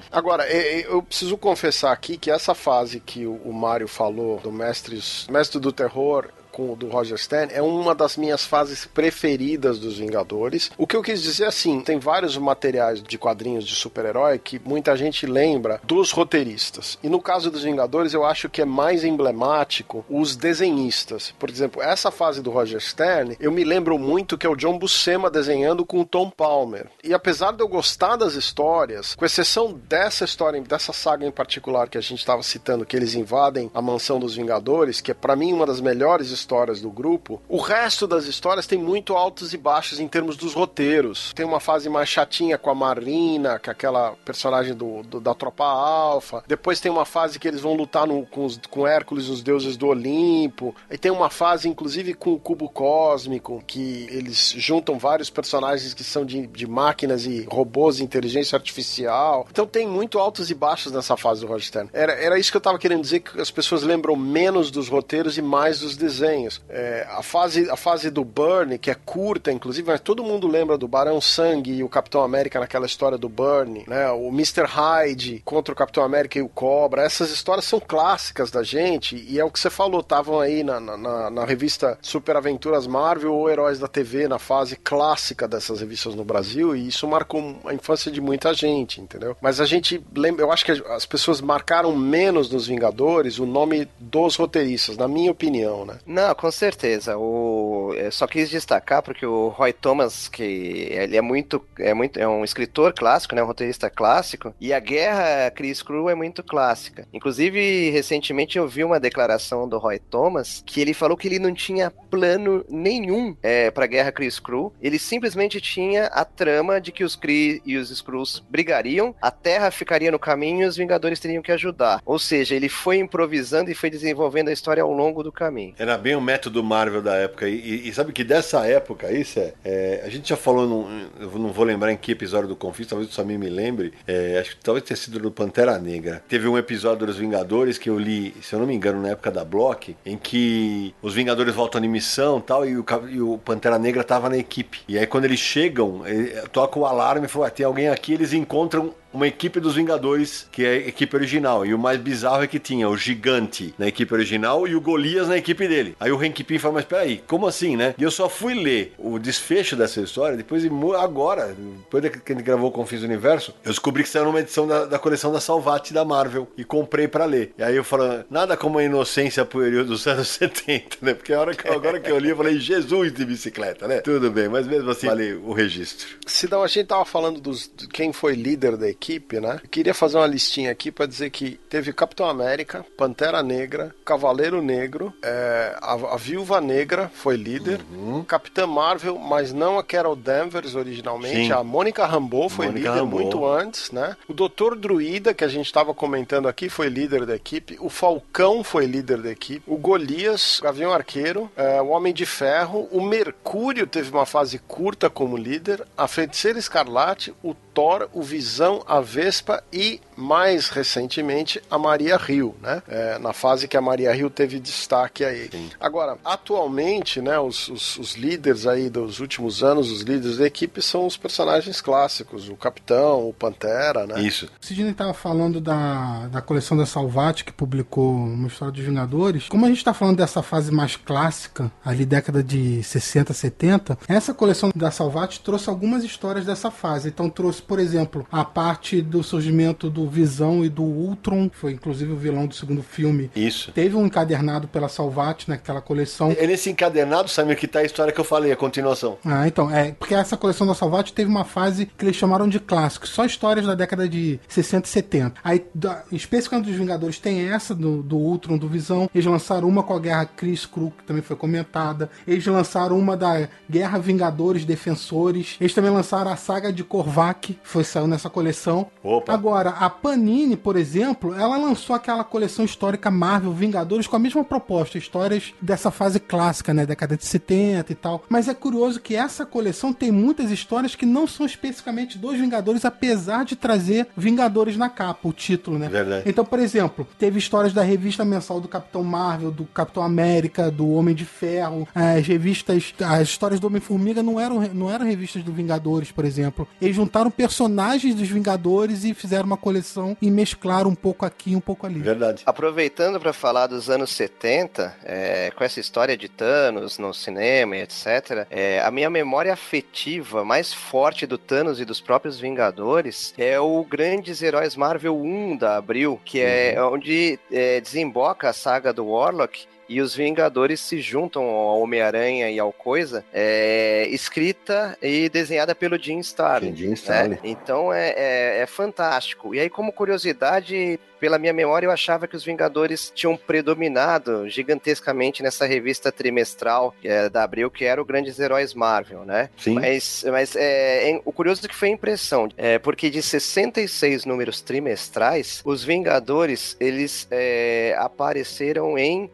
Agora, é, eu preciso confessar aqui que essa fase que o, o Mário falou do Mestres, Mestre do Terror com do Roger Stern é uma das minhas fases preferidas dos Vingadores. O que eu quis dizer assim, tem vários materiais de quadrinhos de super-herói que muita gente lembra dos roteiristas. E no caso dos Vingadores, eu acho que é mais emblemático os desenhistas. Por exemplo, essa fase do Roger Stern, eu me lembro muito que é o John Buscema desenhando com o Tom Palmer. E apesar de eu gostar das histórias, com exceção dessa história, dessa saga em particular que a gente estava citando, que eles invadem a mansão dos Vingadores, que é para mim uma das melhores histórias do grupo, o resto das histórias tem muito altos e baixos em termos dos roteiros. Tem uma fase mais chatinha com a Marina, é aquela personagem do, do- da Tropa Alpha. Depois tem uma fase que eles vão lutar no- com, os, com Hércules, os deuses do Olimpo. E tem uma fase, inclusive, com o cubo cósmico, que eles juntam vários personagens que são de, de máquinas e robôs inteligência artificial. Então tem muito altos e baixos nessa fase do Roger Stern. Era, era isso que eu tava querendo dizer, que as pessoas lembram menos dos roteiros e mais dos desenhos. É, a, fase, a fase do Burnie, que é curta, inclusive, mas todo mundo lembra do Barão Sangue e o Capitão América naquela história do Burnie, né? O Mr. Hyde contra o Capitão América e o Cobra. Essas histórias são clássicas da gente e é o que você falou, estavam aí na, na- na, na revista Super Aventuras Marvel ou Heróis da TV, na fase clássica dessas revistas no Brasil, e isso marcou a infância de muita gente, entendeu? Mas a gente lembra, eu acho que as pessoas marcaram menos nos Vingadores o nome dos roteiristas, na minha opinião, né? Não, com certeza. O... Eu só quis destacar porque o Roy Thomas, que ele é muito, é muito, é um escritor clássico, né, um roteirista clássico, e a Guerra Chris Crew é muito clássica. Inclusive, recentemente eu vi uma declaração do Roy Thomas que ele falou que ele não tinha plano nenhum é, para Guerra Chris Crew. Ele simplesmente tinha a trama de que os Kree e os Skrulls brigariam, a Terra ficaria no caminho e os Vingadores teriam que ajudar. Ou seja, ele foi improvisando e foi desenvolvendo a história ao longo do caminho. Era bem o método Marvel da época. E, e- sabe que dessa época, isso é, é, A gente já falou, num, eu não vou lembrar em que episódio do Confis, talvez o Samir me lembre. é, acho que talvez tenha sido do Pantera Negra. Teve um episódio dos Vingadores que eu li, se eu não me engano, na época da Block, em que os Vingadores voltam em missão tal, e o, e o Pantera Negra tava na equipe. E aí quando eles chegam, ele- toca o alarme e fala: "Ah, tem alguém aqui, eles encontram uma equipe dos Vingadores, que é a equipe original. E o mais bizarro é que tinha o Gigante na equipe original e o Golias na equipe dele. Aí o Hank Pym fala, mas peraí, como assim, né? E eu só fui ler o desfecho dessa história depois de agora, depois de que a gente gravou o Confis Universo, eu descobri que saiu numa edição da, da coleção da Salvati da Marvel e comprei pra ler. E aí eu falo, nada como a inocência pueril dos anos 70, né? Porque a hora que, agora que eu li, eu falei, Jesus de bicicleta, né? Tudo bem, mas mesmo assim, falei o registro. Sidão, a gente tava falando dos de quem foi líder da equipe, né? Eu queria fazer uma listinha aqui pra dizer que teve Capitão América, Pantera Negra, Cavaleiro Negro, é, a, a Viúva Negra foi líder, Capitã Marvel, mas não a Carol Danvers originalmente, Sim. a Mônica Rambeau foi Mônica líder Rambeau. muito antes, né? O Doutor Druida, que a gente tava comentando aqui, foi líder da equipe, o Falcão foi líder da equipe, o Golias, o Gavião Arqueiro, é, o Homem de Ferro, o Mercúrio teve uma fase curta como líder, a Feiticeira Escarlate, o Thor, o Visão, a Vespa e mais recentemente a Maria Rio, né? É, na fase que a Maria Rio teve destaque aí. Sim. Agora, atualmente, né, os, os, os, líderes aí dos últimos anos, os líderes da equipe são os personagens clássicos, o Capitão, o Pantera, né? Isso. O Sidney estava falando da, da coleção da Salvat, que publicou uma história dos Vingadores. Como a gente está falando dessa fase mais clássica, ali década de 60, 70, essa coleção da Salvat trouxe algumas histórias dessa fase. Então trouxe, por exemplo, a parte do surgimento do Visão e do Ultron, que foi inclusive o vilão do segundo filme. Isso. Teve um encadernado pela Salvat naquela coleção. É nesse encadernado, Samir, que tá a história que eu falei, a continuação. Ah, então, é, porque essa coleção da Salvat teve uma fase que eles chamaram de clássico, só histórias da década de 60 e 70. Aí, da, especificamente dos Vingadores, tem essa do, do Ultron, do Visão. Eles lançaram uma com a Guerra Chris Crook, que também foi comentada. Eles lançaram uma da Guerra Vingadores Defensores. Eles também lançaram a saga de Korvac, que foi saiu nessa coleção. Opa. Agora, a Panini, por exemplo, ela lançou aquela coleção histórica Marvel Vingadores com a mesma proposta, histórias dessa fase clássica, né, década de 70 e tal. Mas é curioso que essa coleção tem muitas histórias que não são especificamente dos Vingadores, apesar de trazer Vingadores na capa, o título, né? Verdade. Então, por exemplo, teve histórias da revista mensal do Capitão Marvel, do Capitão América, do Homem de Ferro, as revistas, as histórias do Homem-Formiga não eram, não eram revistas do Vingadores, por exemplo. Eles juntaram personagens dos Vingadores e fizeram uma coleção e mesclaram um pouco aqui, um pouco ali. Verdade. Aproveitando para falar dos anos 70, é, com essa história de Thanos no cinema e etc., é, a minha memória afetiva mais forte do Thanos e dos próprios Vingadores é o Grandes Heróis Marvel 1 da Abril, que é uhum. onde é, desemboca a saga do Warlock e os Vingadores se juntam ao Homem-Aranha e ao Coisa, é, escrita e desenhada pelo Jim Starlin. Jim Starlin. Né? Então é, é, é, fantástico. E aí, como curiosidade, pela minha memória, eu achava que os Vingadores tinham predominado gigantescamente nessa revista trimestral é, da Abril, que era o Grandes Heróis Marvel, né? Sim. Mas, mas é, o curioso é que foi a impressão, é, porque de 66 números trimestrais, os Vingadores, eles apareceram em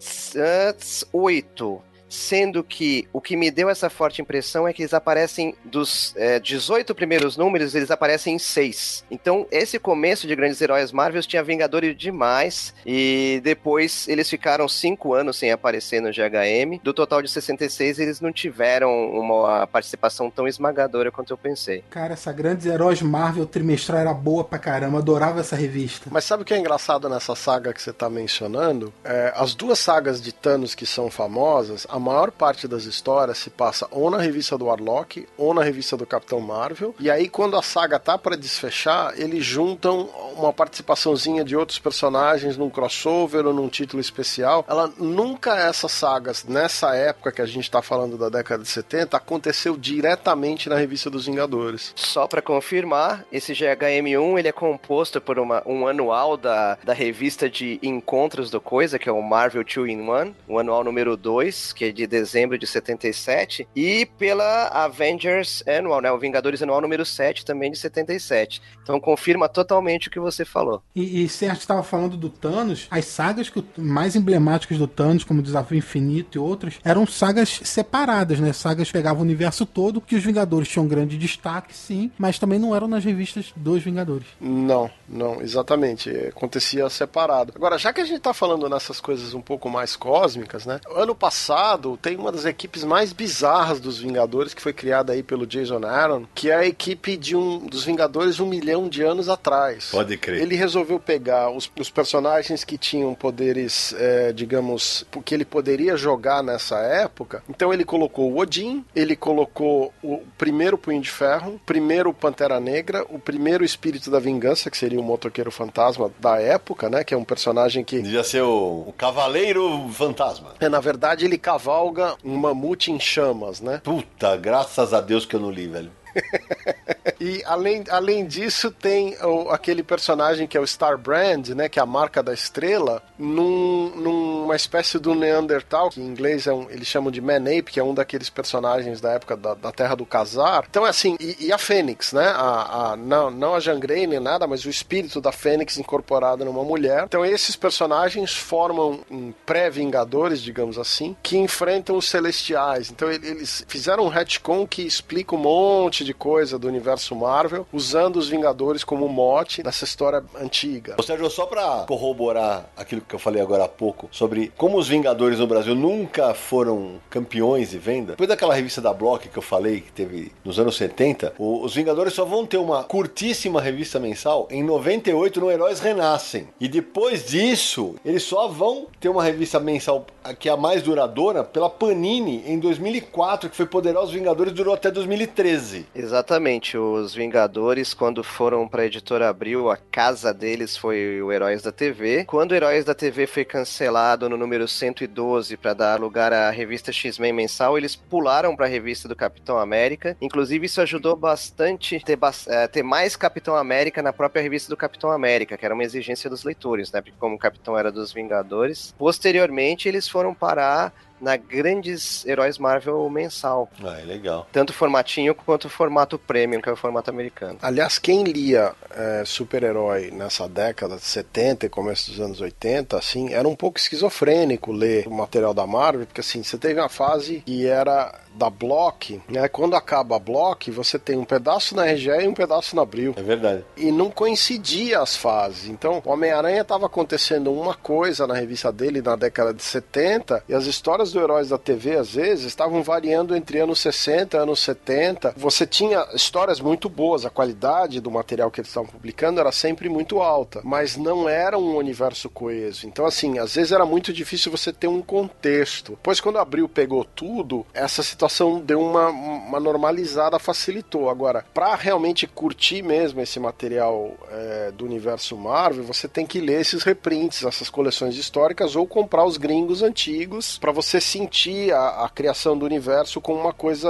8 sendo que o que me deu essa forte impressão é que eles aparecem dos é, 18 primeiros números, eles aparecem em 6. Então, esse começo de Grandes Heróis Marvel tinha Vingadores demais, e depois eles ficaram 5 anos sem aparecer no GHM. Do total de 66, eles não tiveram uma participação tão esmagadora quanto eu pensei. Cara, essa Grandes Heróis Marvel trimestral era boa pra caramba, adorava essa revista. Mas sabe o que é engraçado nessa saga que você tá mencionando? É, as duas sagas de Thanos que são famosas, a maior parte das histórias se passa ou na revista do Warlock ou na revista do Capitão Marvel. E aí, quando a saga tá para desfechar, eles juntam uma participaçãozinha de outros personagens num crossover ou num título especial. Ela nunca essas sagas, nessa época que a gente tá falando da década de 70, aconteceu diretamente na revista dos Vingadores. Só para confirmar, esse GHM1 ele é composto por uma, um anual da, da revista de encontros do Coisa, que é o Marvel 2 in 1, o anual número 2, que é de dezembro de 77, e pela Avengers Annual, né, o Vingadores Anual número 7, também de 77. Então confirma totalmente o que você falou. E, e Sérgio estava falando do Thanos, as sagas que, mais emblemáticas do Thanos, como Desafio Infinito e outras, eram sagas separadas, né? Sagas que pegavam o universo todo, que os Vingadores tinham grande destaque, sim, mas também não eram nas revistas dos Vingadores. Não, não, exatamente. Acontecia separado. Agora, já que a gente está falando nessas coisas um pouco mais cósmicas, né? Ano passado tem uma das equipes mais bizarras dos Vingadores, que foi criada aí pelo Jason Aaron, que é a equipe de um dos Vingadores um milhão de anos atrás. Pode crer. Ele resolveu pegar os, os personagens que tinham poderes, é, digamos, que ele poderia jogar nessa época. Então ele colocou o Odin, ele colocou o primeiro Punho de Ferro, o primeiro Pantera Negra, o primeiro Espírito da Vingança, que seria o motoqueiro fantasma da época, né? Que é um personagem que. Devia ser o, o Cavaleiro Fantasma. É, na verdade, ele cavalga um mamute em chamas, né? Puta, graças a Deus que eu não li, velho. e além, além disso, tem o, aquele personagem que é o Star Brand, né? Que é a marca da estrela, num, numa espécie do Neandertal, que em inglês é um, eles chamam de Man Ape, que é um daqueles personagens da época da, da Terra do Casar. Então é assim, e, e a Fênix, né? A, a, não, não a Jangrey nem nada, mas o espírito da Fênix incorporado numa mulher. Então esses personagens formam um pré-vingadores, digamos assim, que enfrentam os celestiais. Então eles fizeram um retcon que explica um monte de coisa do universo Marvel, usando os Vingadores como mote dessa história antiga. Ô Sérgio, só pra corroborar aquilo que eu falei agora há pouco, sobre como os Vingadores no Brasil nunca foram campeões de venda, depois daquela revista da Block que eu falei, que teve nos anos 70, o- os Vingadores só vão ter uma curtíssima revista mensal em 98 no Heróis Renascem. E depois disso, eles só vão ter uma revista mensal que é a mais duradoura pela Panini em 2004, que foi Poderosos Vingadores, durou até 2013. Exatamente, os Vingadores, quando foram pra editora Abril, a casa deles foi o Heróis da TV. Quando o Heróis da TV foi cancelado no número 112 para dar lugar à revista X-Men mensal, eles pularam pra revista do Capitão América. Inclusive, isso ajudou bastante ter, eh, ter mais Capitão América na própria revista do Capitão América, que era uma exigência dos leitores, né? Porque como o Capitão era dos Vingadores. Posteriormente, eles foram parar na Grandes Heróis Marvel mensal. Ah, é legal. Tanto o formatinho quanto o formato premium, que é o formato americano. Aliás, quem lia é, super-herói nessa década de 70 e começo dos anos 80, assim, era um pouco esquizofrênico ler o material da Marvel, porque assim, você teve uma fase que era da Block, né? Quando acaba a Block, você tem um pedaço na RGE e um pedaço na Abril. É verdade. E não coincidia as fases. Então, o Homem-Aranha estava acontecendo uma coisa na revista dele na década de 70, e as histórias do Heróis da TV, às vezes, estavam variando entre anos 60 e anos 70. Você tinha histórias muito boas, a qualidade do material que eles estavam publicando era sempre muito alta, mas não era um universo coeso. Então, assim, às vezes era muito difícil você ter um contexto. Pois quando abriu pegou tudo, essa situação deu uma, uma normalizada, facilitou. Agora, para realmente curtir mesmo esse material é, do universo Marvel, você tem que ler esses reprints, essas coleções históricas, ou comprar os gringos antigos, para você sentir a, a criação do universo como uma coisa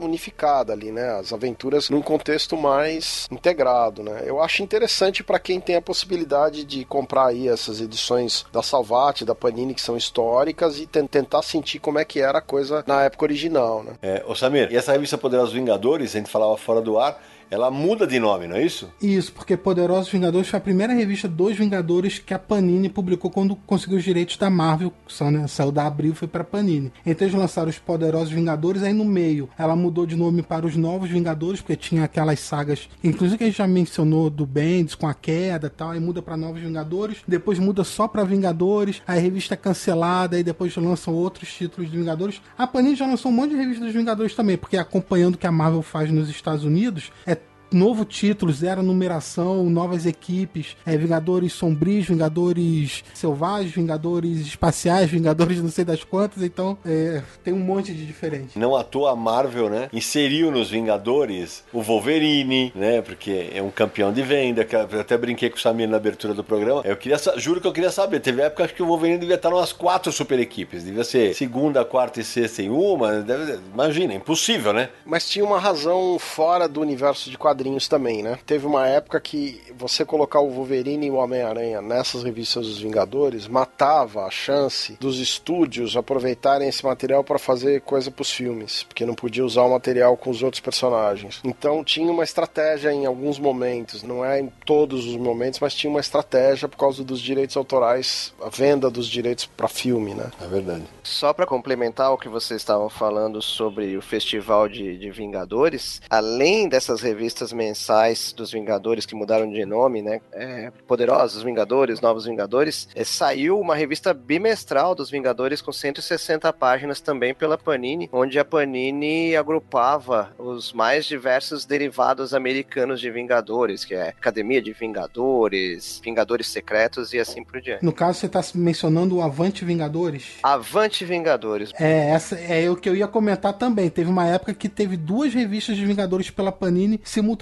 unificada ali, né? As aventuras num contexto mais integrado, né? Eu acho interessante para quem tem a possibilidade de comprar aí essas edições da Salvati, da Panini, que são históricas, e ten- tentar sentir como é que era a coisa na época original, né? É, ô Samir, e essa revista Poderosos Vingadores, a gente falava fora do ar, ela muda de nome, não é isso? Isso, porque Poderosos Vingadores foi a primeira revista dos Vingadores que a Panini publicou quando conseguiu os direitos da Marvel, são, né, saiu da Abril e foi pra Panini. Então eles lançaram os Poderosos Vingadores, aí no meio ela mudou de nome para os Novos Vingadores, porque tinha aquelas sagas, inclusive que a gente já mencionou do Bendis com a queda e tal, aí muda pra Novos Vingadores, depois muda só pra Vingadores, aí a revista é cancelada, aí depois lançam outros títulos de Vingadores. A Panini já lançou um monte de revistas dos Vingadores também, porque acompanhando o que a Marvel faz nos Estados Unidos, é novo título, zero numeração, novas equipes, é, Vingadores Sombrios, Vingadores Selvagens, Vingadores Espaciais, Vingadores não sei das quantas, então é, tem um monte de diferente. Não à toa a Marvel, né? Inseriu nos Vingadores o Wolverine, né? Porque é um campeão de venda. que Eu até brinquei com o Samir na abertura do programa. Eu queria, juro que eu queria saber. Teve época que o Wolverine devia estar umas quatro super equipes. Devia ser segunda, quarta e sexta em uma. Deve- imagina, impossível, né? Mas tinha uma razão fora do universo de quadrinhos também, né? Teve uma época que você colocar o Wolverine e o Homem-Aranha nessas revistas dos Vingadores matava a chance dos estúdios aproveitarem esse material para fazer coisa pros filmes, porque não podia usar o material com os outros personagens. Então tinha uma estratégia em alguns momentos, não é em todos os momentos, mas tinha uma estratégia por causa dos direitos autorais, a venda dos direitos para filme, né? É verdade. Só para complementar o que vocês estavam falando sobre o Festival de, de Vingadores, além dessas revistas mensais dos Vingadores que mudaram de nome, né? é, Poderosos Vingadores, Novos Vingadores, é, saiu uma revista bimestral dos Vingadores com 160 páginas também pela Panini, onde a Panini agrupava os mais diversos derivados americanos de Vingadores, que é Academia de Vingadores, Vingadores Secretos e assim por diante. No caso, você está mencionando o Avante Vingadores. Avante Vingadores. É, essa é o que eu ia comentar também. Teve uma época que teve duas revistas de Vingadores pela Panini simultaneamente.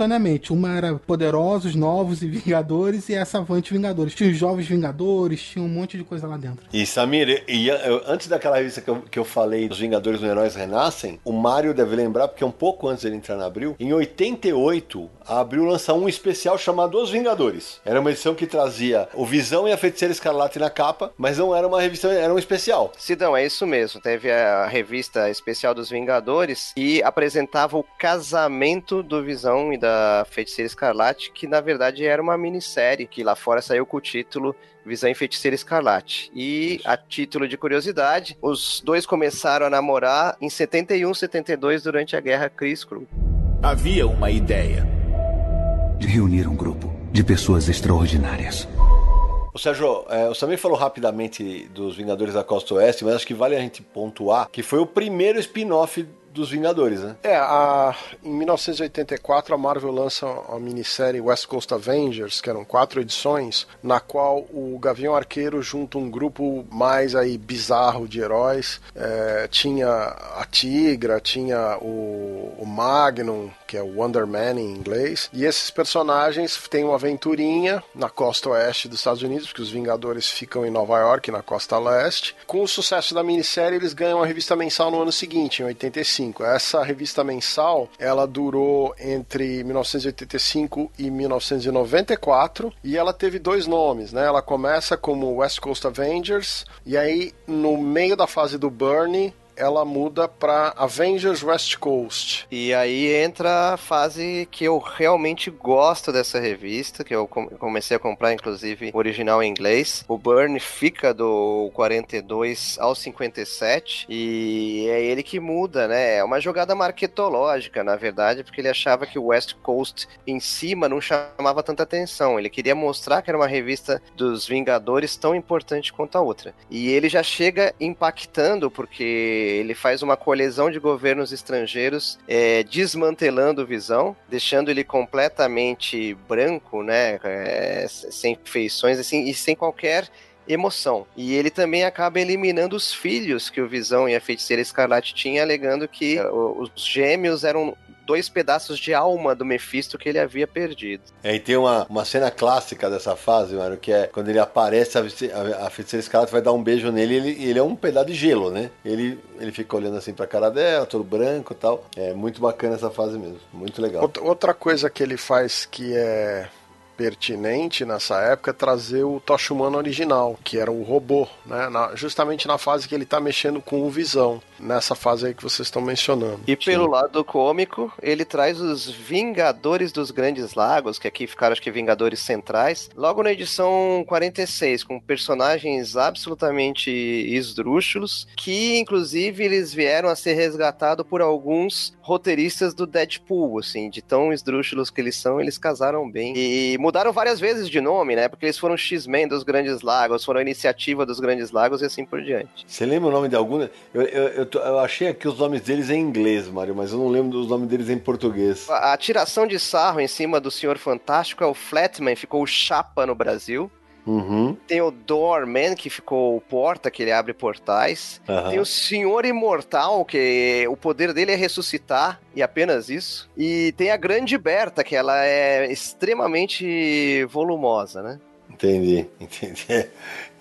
Uma era Poderosos, Novos e Vingadores, e essa Avante Vingadores. Tinha os Jovens Vingadores, tinha um monte de coisa lá dentro. E Samir, e, eu- antes daquela revista que eu, que eu falei, Os Vingadores no Heróis Renascem, o Mário deve lembrar, porque um pouco antes dele entrar na Abril, em 88, a Abril lançou um especial chamado Os Vingadores. Era uma edição que trazia o Visão e a Feiticeira Escarlate na capa, mas não era uma revista, era um especial. Sidão, é isso mesmo. Teve a revista especial dos Vingadores e apresentava o casamento do Visão e da Feiticeira Escarlate, que na verdade era uma minissérie que lá fora saiu com o título Visão e Feiticeira Escarlate. E a título de curiosidade, os dois começaram a namorar em 71, 72 durante a Guerra Cris-Cru. Havia uma ideia. De reunir um grupo de pessoas extraordinárias. O Sérgio, é, o Samir falou rapidamente dos Vingadores da Costa Oeste, mas acho que vale a gente pontuar que foi o primeiro spin-off dos Vingadores, né? É, a, em 1984 a Marvel lança a minissérie West Coast Avengers, que eram quatro edições, na qual o Gavião Arqueiro junta um grupo mais aí bizarro de heróis. É, tinha a Tigra, tinha o, o Magnum, que é o Wonder Man em inglês, e esses personagens têm uma aventurinha na costa oeste dos Estados Unidos, porque os Vingadores ficam em Nova York, na costa leste. Com o sucesso da minissérie, eles ganham a revista mensal no ano seguinte, em 85. Essa revista mensal, ela durou entre 1985 e 1994 e ela teve dois nomes, né? Ela começa como West Coast Avengers e aí no meio da fase do Burnie ela muda para Avengers West Coast. E aí entra a fase que eu realmente gosto dessa revista, que eu comecei a comprar, inclusive, original em inglês. O Burn fica do 42 ao 57 e é ele que muda, né? É uma jogada marketológica, na verdade, porque ele achava que o West Coast em cima não chamava tanta atenção. Ele queria mostrar que era uma revista dos Vingadores tão importante quanto a outra. E ele já chega impactando, porque ele faz uma colisão de governos estrangeiros é, desmantelando Visão, deixando ele completamente branco, né, é, sem feições assim, e sem qualquer emoção. E ele também acaba eliminando os filhos que o Visão e a Feiticeira Escarlate tinham, alegando que é, os gêmeos eram dois pedaços de alma do Mephisto que ele havia perdido. É, e tem uma, uma cena clássica dessa fase, mano, que é quando ele aparece, a, a, a feiticeira escarlate vai dar um beijo nele ele, ele é um pedaço de gelo, né? Ele, ele fica olhando assim pra cara dela, todo branco e tal. É muito bacana essa fase mesmo, muito legal. Outra coisa que ele faz que é pertinente nessa época é trazer o Tocha Humano original, que era o robô, né? Na, justamente na fase que ele tá mexendo com o Visão nessa fase aí que vocês estão mencionando. E pelo Sim. lado cômico, ele traz os Vingadores dos Grandes Lagos, que aqui ficaram acho que Vingadores Centrais, logo na edição 46, com personagens absolutamente esdrúxulos, que inclusive eles vieram a ser resgatados por alguns roteiristas do Deadpool, assim, de tão esdrúxulos que eles são, eles casaram bem. E mudaram várias vezes de nome, né? Porque eles foram X-Men dos Grandes Lagos, foram a Iniciativa dos Grandes Lagos e assim por diante. Você lembra o nome de algum? Eu, eu, eu eu achei aqui os nomes deles em inglês, Mário, mas eu não lembro dos nomes deles em português. A, a tiração de sarro em cima do Senhor Fantástico é o Flatman, ficou o Chapa no Brasil. Uhum. Tem o Doorman, que ficou o porta, que ele abre portais. Uhum. Tem o Senhor Imortal, que o poder dele é ressuscitar, e apenas isso. E tem a Grande Berta, que ela é extremamente volumosa, né? Entendi, entendi.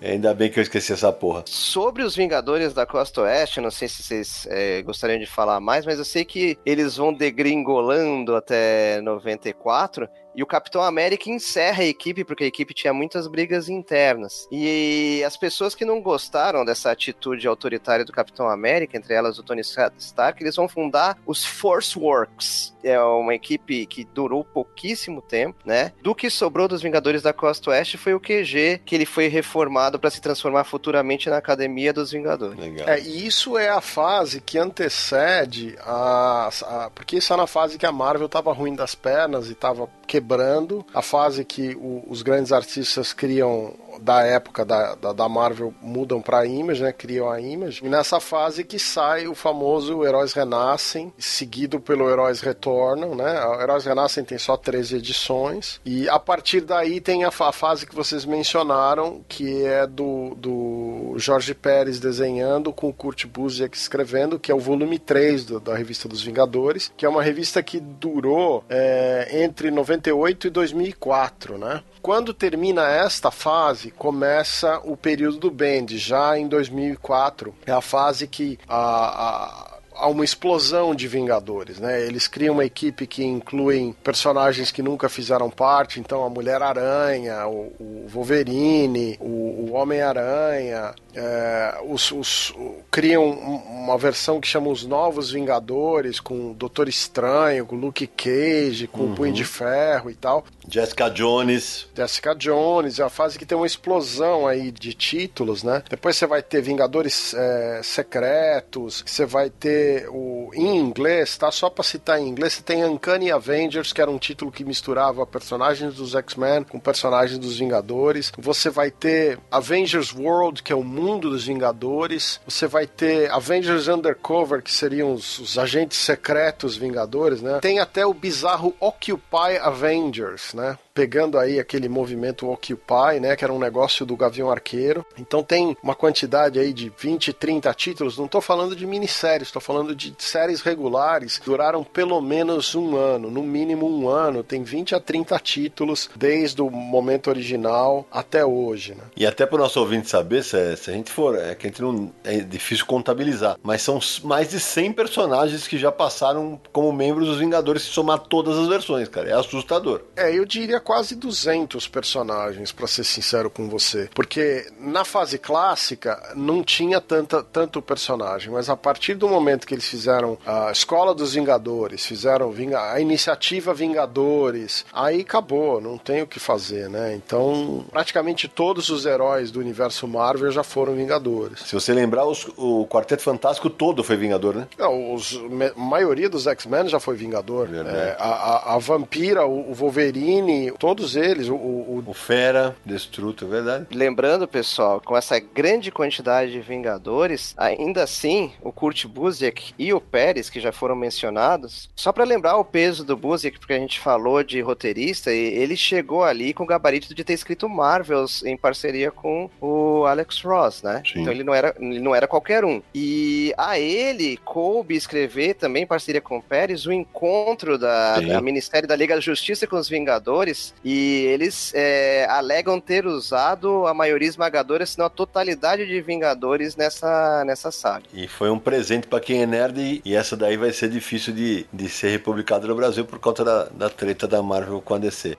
Ainda bem que eu esqueci essa porra. Sobre os Vingadores da Costa Oeste, não sei se vocês é, gostariam de falar mais, mas eu sei que eles vão degringolando até 94 e o Capitão América encerra a equipe, porque a equipe tinha muitas brigas internas. E as pessoas que não gostaram dessa atitude autoritária do Capitão América, entre elas o Tony Stark, eles vão fundar os Force Works. É uma equipe que durou pouquíssimo tempo, né? Do que sobrou dos Vingadores da Costa Oeste foi o QG, que ele foi reformado para se transformar futuramente na Academia dos Vingadores. Legal. É, e isso é a fase que antecede a, a. Porque isso é na fase que a Marvel tava ruim das pernas e tava quebrando, a fase que o, os grandes artistas criam da época da, da, da Marvel mudam para Image, né? Criam a Image. E nessa fase que sai o famoso Heróis Renascem, seguido pelo Heróis Retornam, né? Heróis Renascem tem só 13 edições. E a partir daí tem a, a fase que vocês mencionaram, que é do, do Jorge Pérez desenhando com o Kurt Busiek escrevendo, que é o volume 3 do, da revista dos Vingadores, que é uma revista que durou é, entre 98 e 2004, né? Quando termina esta fase, começa o período do Bend, já em 2004. É a fase que a, a há uma explosão de Vingadores, né? Eles criam uma equipe que incluem personagens que nunca fizeram parte, então a Mulher-Aranha, o, o, Wolverine, o, o Homem-Aranha, é, os, os, criam uma versão que chama os Novos Vingadores, com o Doutor Estranho, com o Luke Cage, com uhum. o Punho de Ferro e tal. Jessica Jones. Jessica Jones, é a fase que tem uma explosão aí de títulos, né? Depois você vai ter Vingadores é, Secretos, você vai ter o em inglês, tá? Só para citar em inglês, você tem Uncanny Avengers, que era um título que misturava personagens dos X-Men com personagens dos Vingadores. Você vai ter Avengers World, que é o mundo dos Vingadores. Você vai ter Avengers Undercover, que seriam os, os agentes secretos Vingadores, né? Tem até o bizarro Occupy Avengers, né? Pegando aí aquele movimento Occupy, né, que era um negócio do Gavião Arqueiro. Então tem uma quantidade aí de 20, 30 títulos, não estou falando de minisséries, estou falando de séries regulares, duraram pelo menos um ano, no mínimo um ano, tem 20 a 30 títulos desde o momento original até hoje, né? E até para o nosso ouvinte saber, se, se, a gente for, é que a gente não, é difícil contabilizar, mas são mais de 100 personagens que já passaram como membros dos Vingadores se somar todas as versões, cara, é assustador. É, eu diria quase 200 personagens, para ser sincero com você. Porque na fase clássica não tinha tanta, tanto personagem, mas a partir do momento que eles fizeram a Escola dos Vingadores, fizeram a Iniciativa Vingadores, aí acabou, não tem o que fazer, né? Então, praticamente todos os heróis do universo Marvel já foram Vingadores. Se você lembrar, os, o Quarteto Fantástico todo foi Vingador, né? Não, os, a maioria dos X-Men já foi Vingador. É, a, a, a, Vampira, o, o Wolverine, todos eles, o, o, o Fera, Destruto, é verdade. Lembrando, pessoal, com essa grande quantidade de Vingadores, ainda assim, o Kurt Busiek e o Pérez, que já foram mencionados, só para lembrar o peso do Busiek, porque a gente falou de roteirista, ele chegou ali com o gabarito de ter escrito Marvels em parceria com o Alex Ross, né? Sim. Então ele não, era, ele não era qualquer um. E a ele coube escrever também em parceria com o Pérez o encontro da, da Ministério da Liga da Justiça com os Vingadores e eles é, alegam ter usado a maioria esmagadora, se não a totalidade de Vingadores nessa, nessa saga. E foi um presente para quem é nerd, e essa daí vai ser difícil de, de ser republicada no Brasil por conta da, da treta da Marvel com a DC.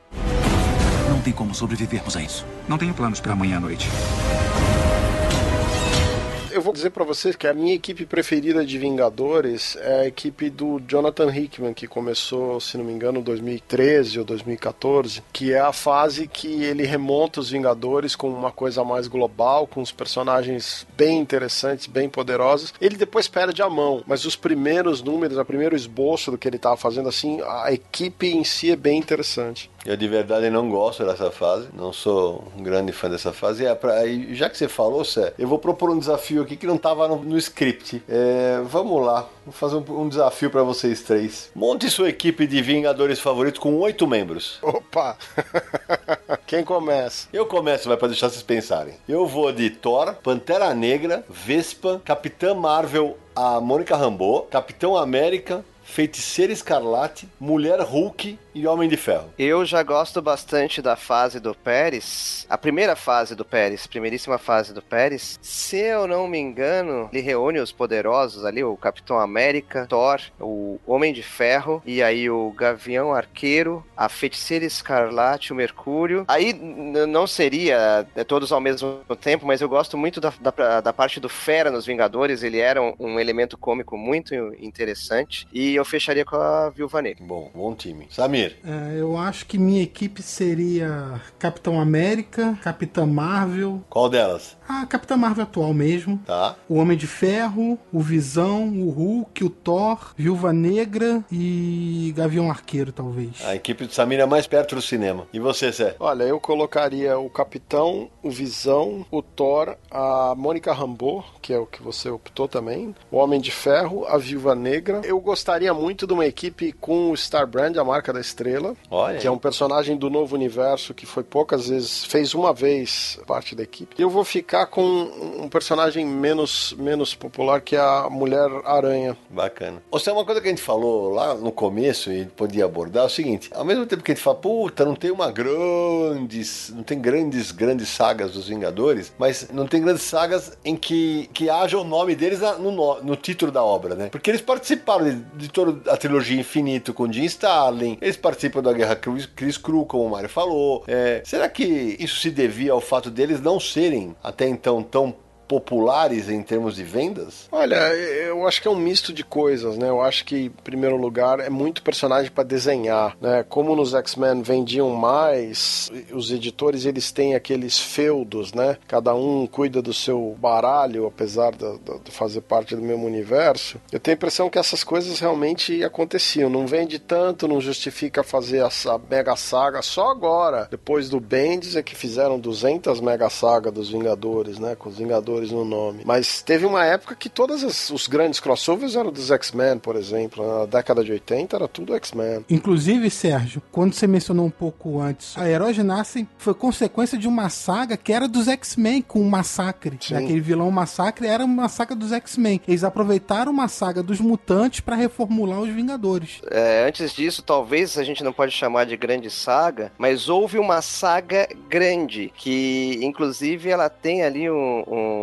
Não tem como sobrevivermos a isso. Não tenho planos para amanhã à noite eu vou dizer para vocês que a minha equipe preferida de Vingadores é a equipe do Jonathan Hickman, que começou, se não me engano, 2013 ou 2014, que é a fase que ele remonta os Vingadores com uma coisa mais global, com os personagens bem interessantes, bem poderosos. Ele depois perde a mão, mas os primeiros números, o primeiro esboço do que ele estava fazendo, assim, a equipe em si é bem interessante. Eu de verdade não gosto dessa fase, não sou um grande fã dessa fase. É pra, já que você falou, Sé, eu vou propor um desafio aqui que não estava no, no, script. É, vamos lá, vou fazer um, um desafio para vocês três. Monte sua equipe de Vingadores favoritos com oito membros. Opa! Quem começa? Eu começo, vai para deixar vocês pensarem. Eu vou de Thor, Pantera Negra, Vespa, Capitã Marvel, a Mônica Rambeau, Capitão América, Feiticeira Escarlate, Mulher Hulk e Homem de Ferro. Eu já gosto bastante da fase do Pérez. A primeira fase do Pérez, primeiríssima fase do Pérez. Se eu não me engano, ele reúne os poderosos ali, o Capitão América, Thor, o Homem de Ferro e aí o Gavião Arqueiro, a Feiticeira Escarlate, o Mercúrio. Aí não seria é, todos ao mesmo tempo, mas eu gosto muito da, da, da parte do Fera nos Vingadores. Ele era um, um elemento cômico muito interessante. E eu fecharia com a Viúva Negra. Bom, bom time. Samir. É, eu acho que minha equipe seria Capitão América, Capitã Marvel. Qual delas? A Capitã Marvel atual mesmo. Tá. O Homem de Ferro, o Visão, o Hulk, o Thor, Viúva Negra e Gavião Arqueiro, talvez. A equipe do Samir é mais perto do cinema. E você, Zé? Olha, eu colocaria o Capitão, o Visão, o Thor, a Mônica Rambeau, que é o que você optou também, o Homem de Ferro, a Viúva Negra. Eu gostaria muito de uma equipe com o Star Brand, a marca da estrela, Olha. que é um personagem do novo universo que foi poucas vezes, fez uma vez parte da equipe. Eu vou ficar com um personagem menos, menos popular que é a Mulher Aranha. Bacana. Ou seja, uma coisa que a gente falou lá no começo e podia abordar é o seguinte: ao mesmo tempo que a gente fala, puta, não tem uma grandes, não tem grandes, grandes sagas dos Vingadores, mas não tem grandes sagas em que, que haja o nome deles no, no título da obra, né? Porque eles participaram de, de toda a trilogia Infinito com Jim Starlin, eles participam da Guerra Chris Cru, como o Mário falou. É, será que isso se devia ao fato deles não serem até então tão populares em termos de vendas? Olha, eu acho que é um misto de coisas, né? Eu acho que, em primeiro lugar, é muito personagem para desenhar, né? Como nos X-Men vendiam mais, os editores eles têm aqueles feudos, né? Cada um cuida do seu baralho, apesar de, de fazer parte do mesmo universo. Eu tenho a impressão que essas coisas realmente aconteciam. Não vende tanto, não justifica fazer essa mega saga só agora, depois do Bendis, é que fizeram 200 mega saga dos Vingadores, né? Com os Vingadores no nome. Mas teve uma época que todos os grandes crossovers eram dos X-Men, por exemplo. Na década de 80 era tudo X-Men. Inclusive, Sérgio, quando você mencionou um pouco antes, a Heróis Nascem foi consequência de uma saga que era dos X-Men com o Massacre. Sim. Aquele vilão Massacre era uma saga dos X-Men. Eles aproveitaram uma saga dos mutantes para reformular os Vingadores. É, antes disso, talvez a gente não pode chamar de grande saga, mas houve uma saga grande que, inclusive, ela tem ali um, um,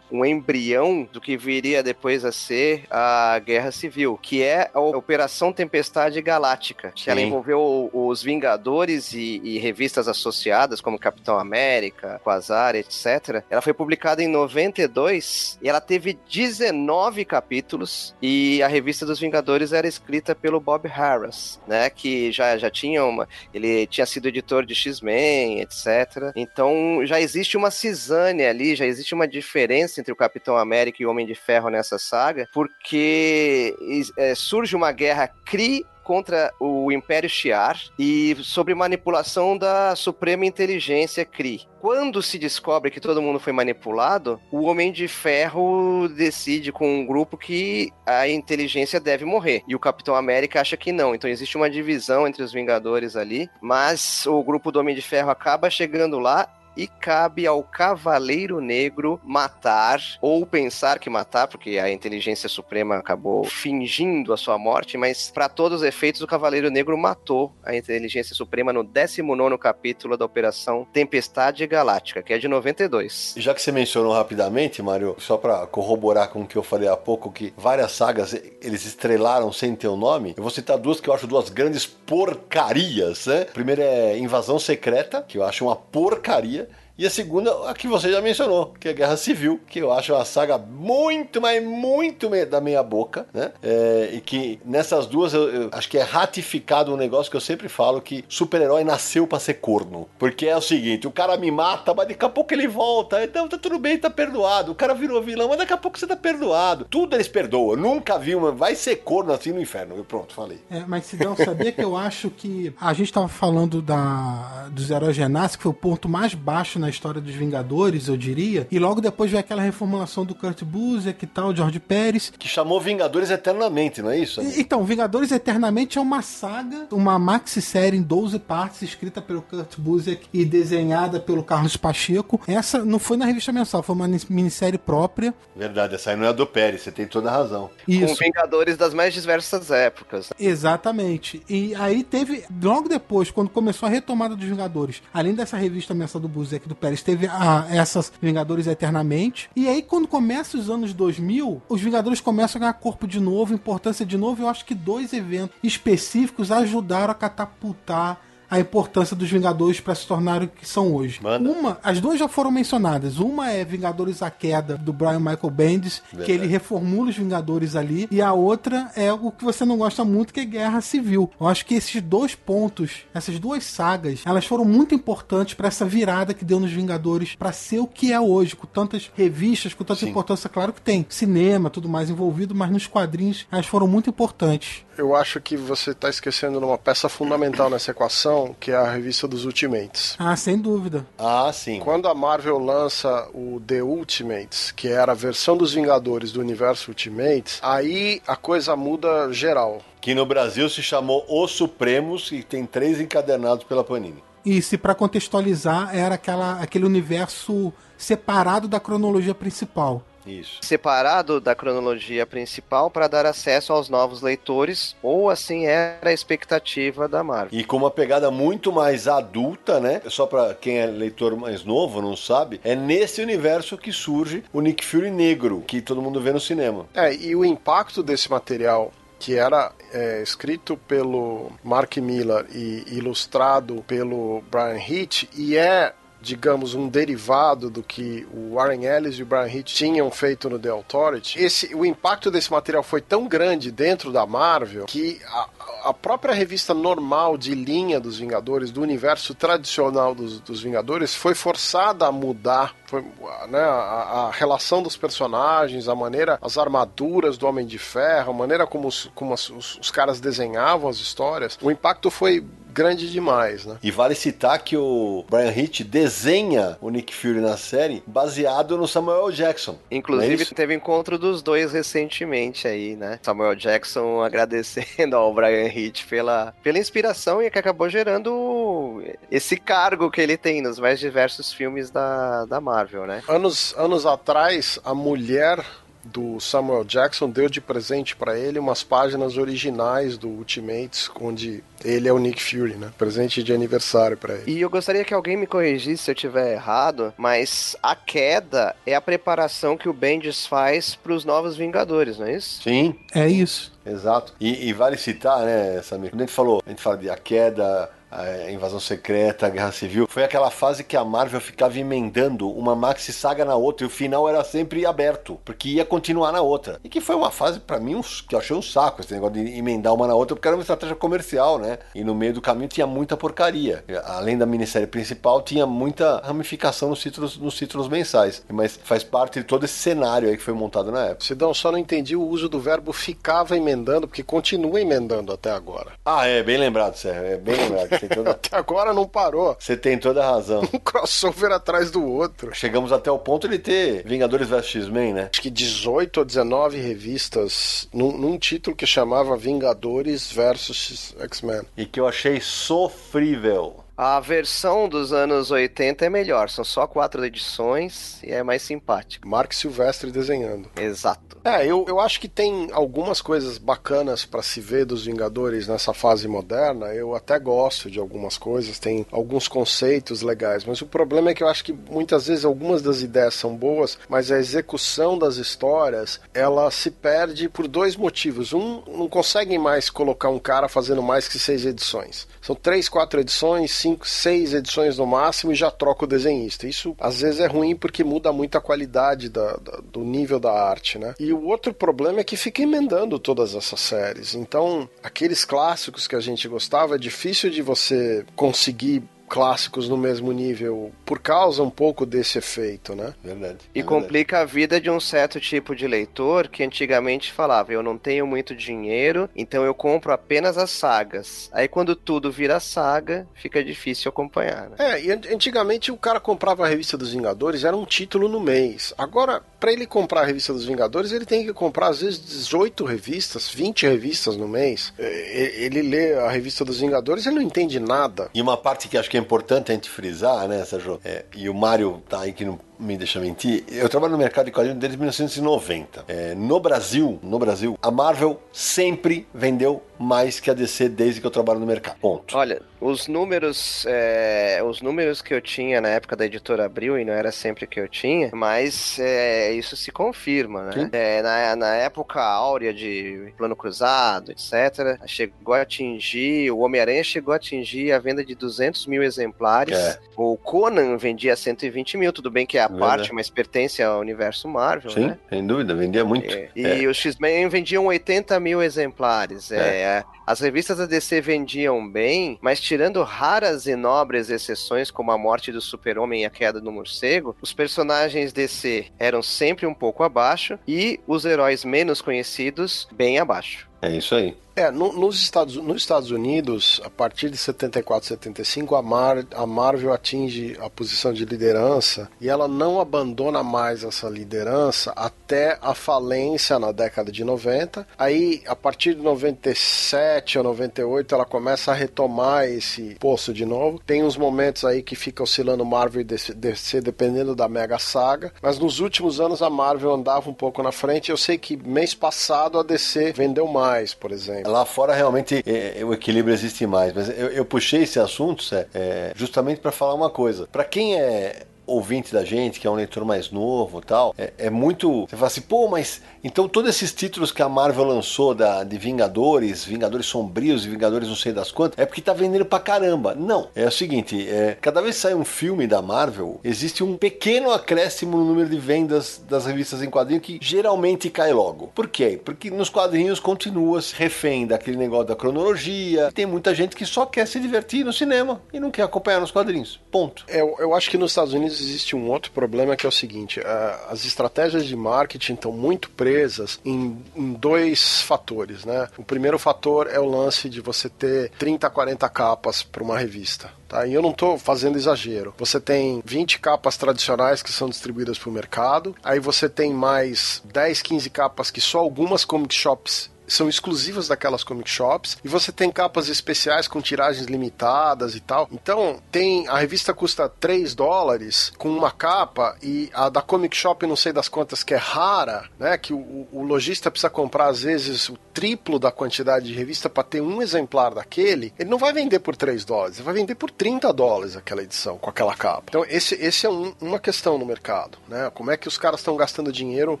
um embrião do que viria depois a ser a Guerra Civil, que é a Operação Tempestade Galáctica. Que ela envolveu os Vingadores e, e, revistas associadas, como Capitão América, Quasar, etc. Ela foi publicada em 92 e ela teve 19 capítulos e a revista dos Vingadores era escrita pelo Bob Harris, né? Que já, já tinha uma. Ele tinha sido editor de X-Men, etc. Então já existe uma cisânia ali, já existe uma diferença entre o Capitão América e o Homem de Ferro nessa saga, porque é, surge uma guerra Kree contra o Império Shi'ar e sobre manipulação da Suprema Inteligência Kree. Quando se descobre que todo mundo foi manipulado, o Homem de Ferro decide com um grupo que a inteligência deve morrer. E o Capitão América acha que não. Então existe uma divisão entre os Vingadores ali, mas o grupo do Homem de Ferro acaba chegando lá e cabe ao Cavaleiro Negro matar ou pensar que matar, porque a inteligência suprema acabou fingindo a sua morte, mas para todos os efeitos o Cavaleiro Negro matou a inteligência suprema no 19 capítulo da Operação Tempestade Galáctica, que é de 92. Já que você mencionou rapidamente, Mário, só para corroborar com o que eu falei há pouco, que várias sagas eles estrelaram sem ter o nome, eu vou citar duas que eu acho duas grandes porcarias, né? Primeiro é Invasão Secreta, que eu acho uma porcaria. E a segunda, a que você já mencionou, que é a Guerra Civil, que eu acho uma saga muito, mas muito da meia boca, né? É, e que nessas duas eu, eu, acho que é ratificado um negócio que eu sempre falo que super-herói nasceu para ser corno. Porque é o seguinte, o cara me mata, mas daqui a pouco ele volta, então tá tudo bem, tá perdoado. O cara virou vilão, mas daqui a pouco você tá perdoado. Tudo eles perdoam. Eu nunca vi uma, vai ser corno assim no inferno. Eu pronto, falei. É, mas Sidão, sabia que eu acho que a gente tava falando da dos heróis renascem, que foi o ponto mais baixo na história dos Vingadores, eu diria. E logo depois veio aquela reformulação do Kurt Busiek e tal, George Pérez. Que chamou Vingadores Eternamente, não é isso? Amigo? Então, Vingadores Eternamente é uma saga, uma maxi-série em 12 partes, escrita pelo Kurt Busiek e desenhada pelo Carlos Pacheco. Essa não foi na revista mensal, foi uma minissérie própria. Verdade, essa aí não é do Pérez, você tem toda a razão. Isso. Com Vingadores das mais diversas épocas. Exatamente. E aí teve, logo depois, quando começou a retomada dos Vingadores, além dessa revista mensal do Busiek do Pérez, teve a, essas Vingadores Eternamente. E aí, quando começa os anos 2000, os Vingadores começam a ganhar corpo de novo, importância de novo. Eu acho que dois eventos específicos ajudaram a catapultar a importância dos Vingadores para se tornarem o que são hoje. Manda. Uma, as duas já foram mencionadas. Uma é Vingadores a Queda, do Brian Michael Bendis, Verdade. que ele reformula os Vingadores ali. E a outra é o que você não gosta muito, que é Guerra Civil. Eu acho que esses dois pontos, essas duas sagas, elas foram muito importantes para essa virada que deu nos Vingadores para ser o que é hoje, com tantas revistas, com tanta Sim. importância. Claro que tem cinema, tudo mais envolvido, mas nos quadrinhos elas foram muito importantes. Eu acho que você está esquecendo de uma peça fundamental nessa equação que é a revista dos Ultimates. Ah, sem dúvida. Ah, sim. Quando a Marvel lança o The Ultimates, que era a versão dos Vingadores do universo Ultimates, aí a coisa muda geral. Que no Brasil se chamou Os Supremos e tem três encadernados pela Panini. E se para contextualizar era aquela, aquele universo separado da cronologia principal. Isso. Separado da cronologia principal para dar acesso aos novos leitores, ou assim era a expectativa da Marvel. E com uma pegada muito mais adulta, né? Só para quem é leitor mais novo, não sabe, é nesse universo que surge o Nick Fury negro, que todo mundo vê no cinema. É, e o impacto desse material que era é, escrito pelo Mark Miller e ilustrado pelo Brian Hitch e é digamos, um derivado do que o Warren Ellis e o Brian Hitch tinham feito no The Authority, esse, o impacto desse material foi tão grande dentro da Marvel que a, a própria revista normal de linha dos Vingadores, do universo tradicional dos, dos Vingadores, foi forçada a mudar foi, né, a, a, relação dos personagens, a maneira, as armaduras do Homem de Ferro, a maneira como os, como os, os caras desenhavam as histórias. O impacto foi grande demais, né? E vale citar que o Brian Hitch desenha o Nick Fury na série baseado no Samuel Jackson. Inclusive, é teve encontro dos dois recentemente aí, né? Samuel Jackson agradecendo ao Brian Hitch pela, pela inspiração e que acabou gerando esse cargo que ele tem nos mais diversos filmes da, da Marvel, né? Anos, anos atrás, a mulher do Samuel Jackson deu de presente para ele umas páginas originais do Ultimates, onde ele é o Nick Fury, né? Presente de aniversário para ele. E eu gostaria que alguém me corrigisse se eu tiver errado, mas a queda é a preparação que o Bendis faz para os novos Vingadores, não é isso? Sim. É isso. Exato. E, e vale citar, né, Samir? Quando a gente falou, a gente fala de a queda, a invasão secreta, a guerra civil, foi aquela fase que a Marvel ficava emendando uma maxi saga na outra e o final era sempre aberto, porque ia continuar na outra. E que foi uma fase, para mim, uns, que eu achei um saco esse negócio de emendar uma na outra, porque era uma estratégia comercial, né? E no meio do caminho tinha muita porcaria. Além da minissérie principal, tinha muita ramificação nos títulos, nos títulos mensais. Mas faz parte de todo esse cenário aí que foi montado na época. Sidão, só não entendi o uso do verbo ficava emendando, porque continua emendando até agora. Ah, é, bem lembrado, Sérgio. É bem lembrado. Toda... Até agora não parou. Você tem toda a razão. Um crossover atrás do outro. Chegamos até o ponto de ter Vingadores vs X-Men, né? Acho que 18 ou 19 revistas num, num título que chamava Vingadores vs X-Men. E que eu achei sofrível. A versão dos anos 80 é melhor, são só quatro edições e é mais simpático. Mark Silvestre desenhando. Exato. É, eu, eu acho que tem algumas coisas bacanas para se ver dos Vingadores nessa fase moderna. Eu até gosto de algumas coisas, tem alguns conceitos legais, mas o problema é que eu acho que muitas vezes algumas das ideias são boas, mas a execução das histórias ela se perde por dois motivos. Um, não conseguem mais colocar um cara fazendo mais que seis edições. São três, quatro edições, cinco, seis edições no máximo e já troca o desenhista. Isso às vezes é ruim porque muda muito a qualidade da, da, do nível da arte, né? E o outro problema é que fica emendando todas essas séries. Então, aqueles clássicos que a gente gostava, é difícil de você conseguir clássicos no mesmo nível por causa um pouco desse efeito, né? Verdade. E é complica verdade. a vida de um certo tipo de leitor que antigamente falava: eu não tenho muito dinheiro, então eu compro apenas as sagas. Aí quando tudo vira saga, fica difícil acompanhar. Né? É, e antigamente o cara comprava a revista dos Vingadores, era um título no mês. Agora, para ele comprar a revista dos Vingadores, ele tem que comprar às vezes 18 revistas, 20 revistas no mês. É, ele lê a revista dos Vingadores, ele não entende nada. E uma parte que acho que é importante a gente frisar, né, Sérgio? É, e o Mário tá aí que não me deixa mentir, eu trabalho no mercado de quadrinhos desde 1990. É, no Brasil, no Brasil, a Marvel sempre vendeu mais que a DC desde que eu trabalho no mercado. Ponto. Olha, os números, é, os números que eu tinha na época da editora Abril, e não era sempre que eu tinha, mas é, isso se confirma, né? É, na, na época áurea de Plano Cruzado, etc., chegou a atingir, o Homem-Aranha chegou a atingir a venda de 200 mil exemplares. É. O Conan vendia 120 mil, tudo bem que é a parte, mas pertence ao universo Marvel, Sim, né? sem dúvida, vendia muito. É. E os X-Men vendiam 80 mil exemplares. É. É, as revistas da DC vendiam bem, mas tirando raras e nobres exceções, como a morte do Super-Homem e a queda do morcego, os personagens DC eram sempre um pouco abaixo e os heróis menos conhecidos bem abaixo. É isso aí. É, no, nos, Estados, nos Estados Unidos, a partir de 74, 75, a, Mar, a Marvel atinge a posição de liderança e ela não abandona mais essa liderança até a falência na década de 90. Aí, a partir de 97 ou 98, ela começa a retomar esse posto de novo. Tem uns momentos aí que fica oscilando Marvel e DC dependendo da Mega Saga, mas nos últimos anos a Marvel andava um pouco na frente. Eu sei que mês passado a DC vendeu mais, por exemplo. Lá fora realmente é, o equilíbrio existe mais, mas eu, eu puxei esse assunto é, justamente para falar uma coisa. Para quem é ouvinte da gente, que é um leitor mais novo tal, é, é, muito. Você fala assim, pô, mas então todos esses títulos que a Marvel lançou da, de Vingadores, Vingadores Sombrios e Vingadores não sei das quantas, é porque tá vendendo pra caramba. Não. É o seguinte, é, cada vez que sai um filme da Marvel, existe um pequeno acréscimo no número de vendas das revistas em quadrinho que geralmente cai logo. Por quê? Porque nos quadrinhos continua se refém daquele negócio da cronologia. Tem muita gente que só quer se divertir no cinema e não quer acompanhar nos quadrinhos. Ponto. Eu, eu acho que nos Estados Unidos existe um outro problema que é o seguinte: as estratégias de marketing estão muito presas em, em, dois fatores, né? O primeiro fator é o lance de você ter 30, 40 capas para uma revista. Tá? E eu não estou fazendo exagero. Você tem 20 capas tradicionais que são distribuídas para o mercado, aí você tem mais 10, 15 capas que só algumas comic shops são exclusivas daquelas comic shops e você tem capas especiais com tiragens limitadas e tal. Então, tem a revista custa 3 dólares com uma capa e a da comic shop não sei das quantas que é rara, né, que o, o lojista precisa comprar às vezes o triplo da quantidade de revista para ter um exemplar daquele, ele não vai vender por 3 dólares, ele vai vender por 30 dólares aquela edição com aquela capa. Então, esse, esse é um, uma questão no mercado, né? Como é que os caras estão gastando dinheiro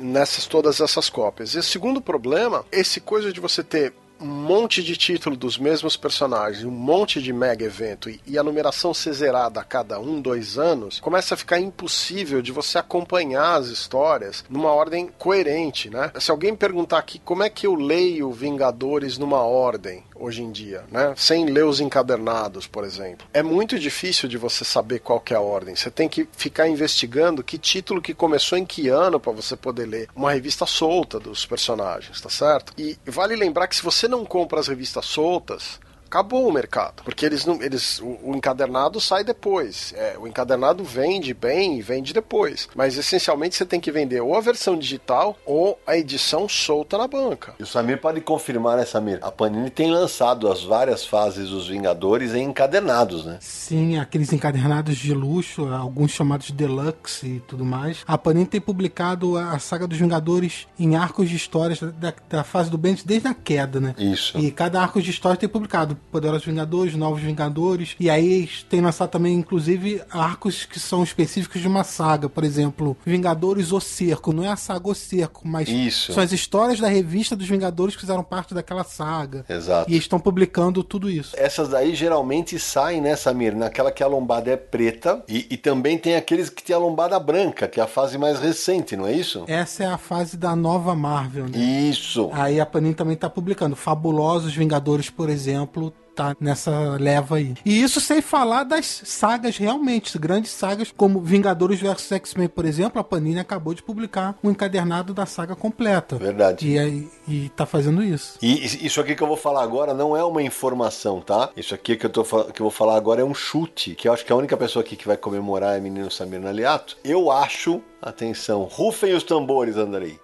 nessas todas essas cópias? E o segundo problema, esse coisa de você ter um monte de título dos mesmos personagens, um monte de mega evento e, e, a numeração ser zerada a cada um, dois anos, começa a ficar impossível de você acompanhar as histórias numa ordem coerente, né? Se alguém perguntar aqui como é que eu leio Vingadores numa ordem, hoje em dia, né? Sem ler os encadernados, por exemplo. É muito difícil de você saber qual é a ordem. Você tem que ficar investigando que título que começou em que ano para você poder ler uma revista solta dos personagens, tá certo? E vale lembrar que se você não compra as revistas soltas, acabou o mercado. Porque eles não. Eles, o, o encadernado sai depois. É, o encadernado vende bem e vende depois. Mas essencialmente você tem que vender ou a versão digital ou a edição solta na banca. E o Samir pode confirmar, né, Samir? A Panini tem lançado as várias fases dos Vingadores em encadernados, né? Sim, aqueles encadernados de luxo, alguns chamados Deluxe e tudo mais. A Panini tem publicado a saga dos Vingadores em arcos de histórias da, da fase do Bendis desde a queda, né? Isso. E cada arco de história tem publicado Poderosos Vingadores, Novos Vingadores. E aí tem lançado também, inclusive, arcos que são específicos de uma saga. Por exemplo, Vingadores O Cerco. Não é a saga O Cerco, mas Isso. são as histórias da revista dos Vingadores que fizeram parte daquela saga. Exato. E estão publicando tudo isso. Essas daí geralmente saem, né, Samir? Naquela que a lombada é preta. E, e também tem aqueles que tem a lombada branca, que é a fase mais recente, não é isso? Essa é a fase da nova Marvel, né? Isso. Aí a Panini também tá publicando. Fabulosos Vingadores, por exemplo, tá nessa leva aí. E isso sem falar das sagas realmente, grandes sagas como Vingadores vs X-Men, por exemplo, a Panini acabou de publicar um encadernado da saga completa. Verdade. E, aí, e tá fazendo isso. E isso aqui que eu vou falar agora não é uma informação, tá? Isso aqui que eu, tô, que eu vou falar agora é um chute, que eu acho que a única pessoa aqui que vai comemorar é o menino Samir Naliato. Eu acho, atenção, rufem os tambores, Andrei.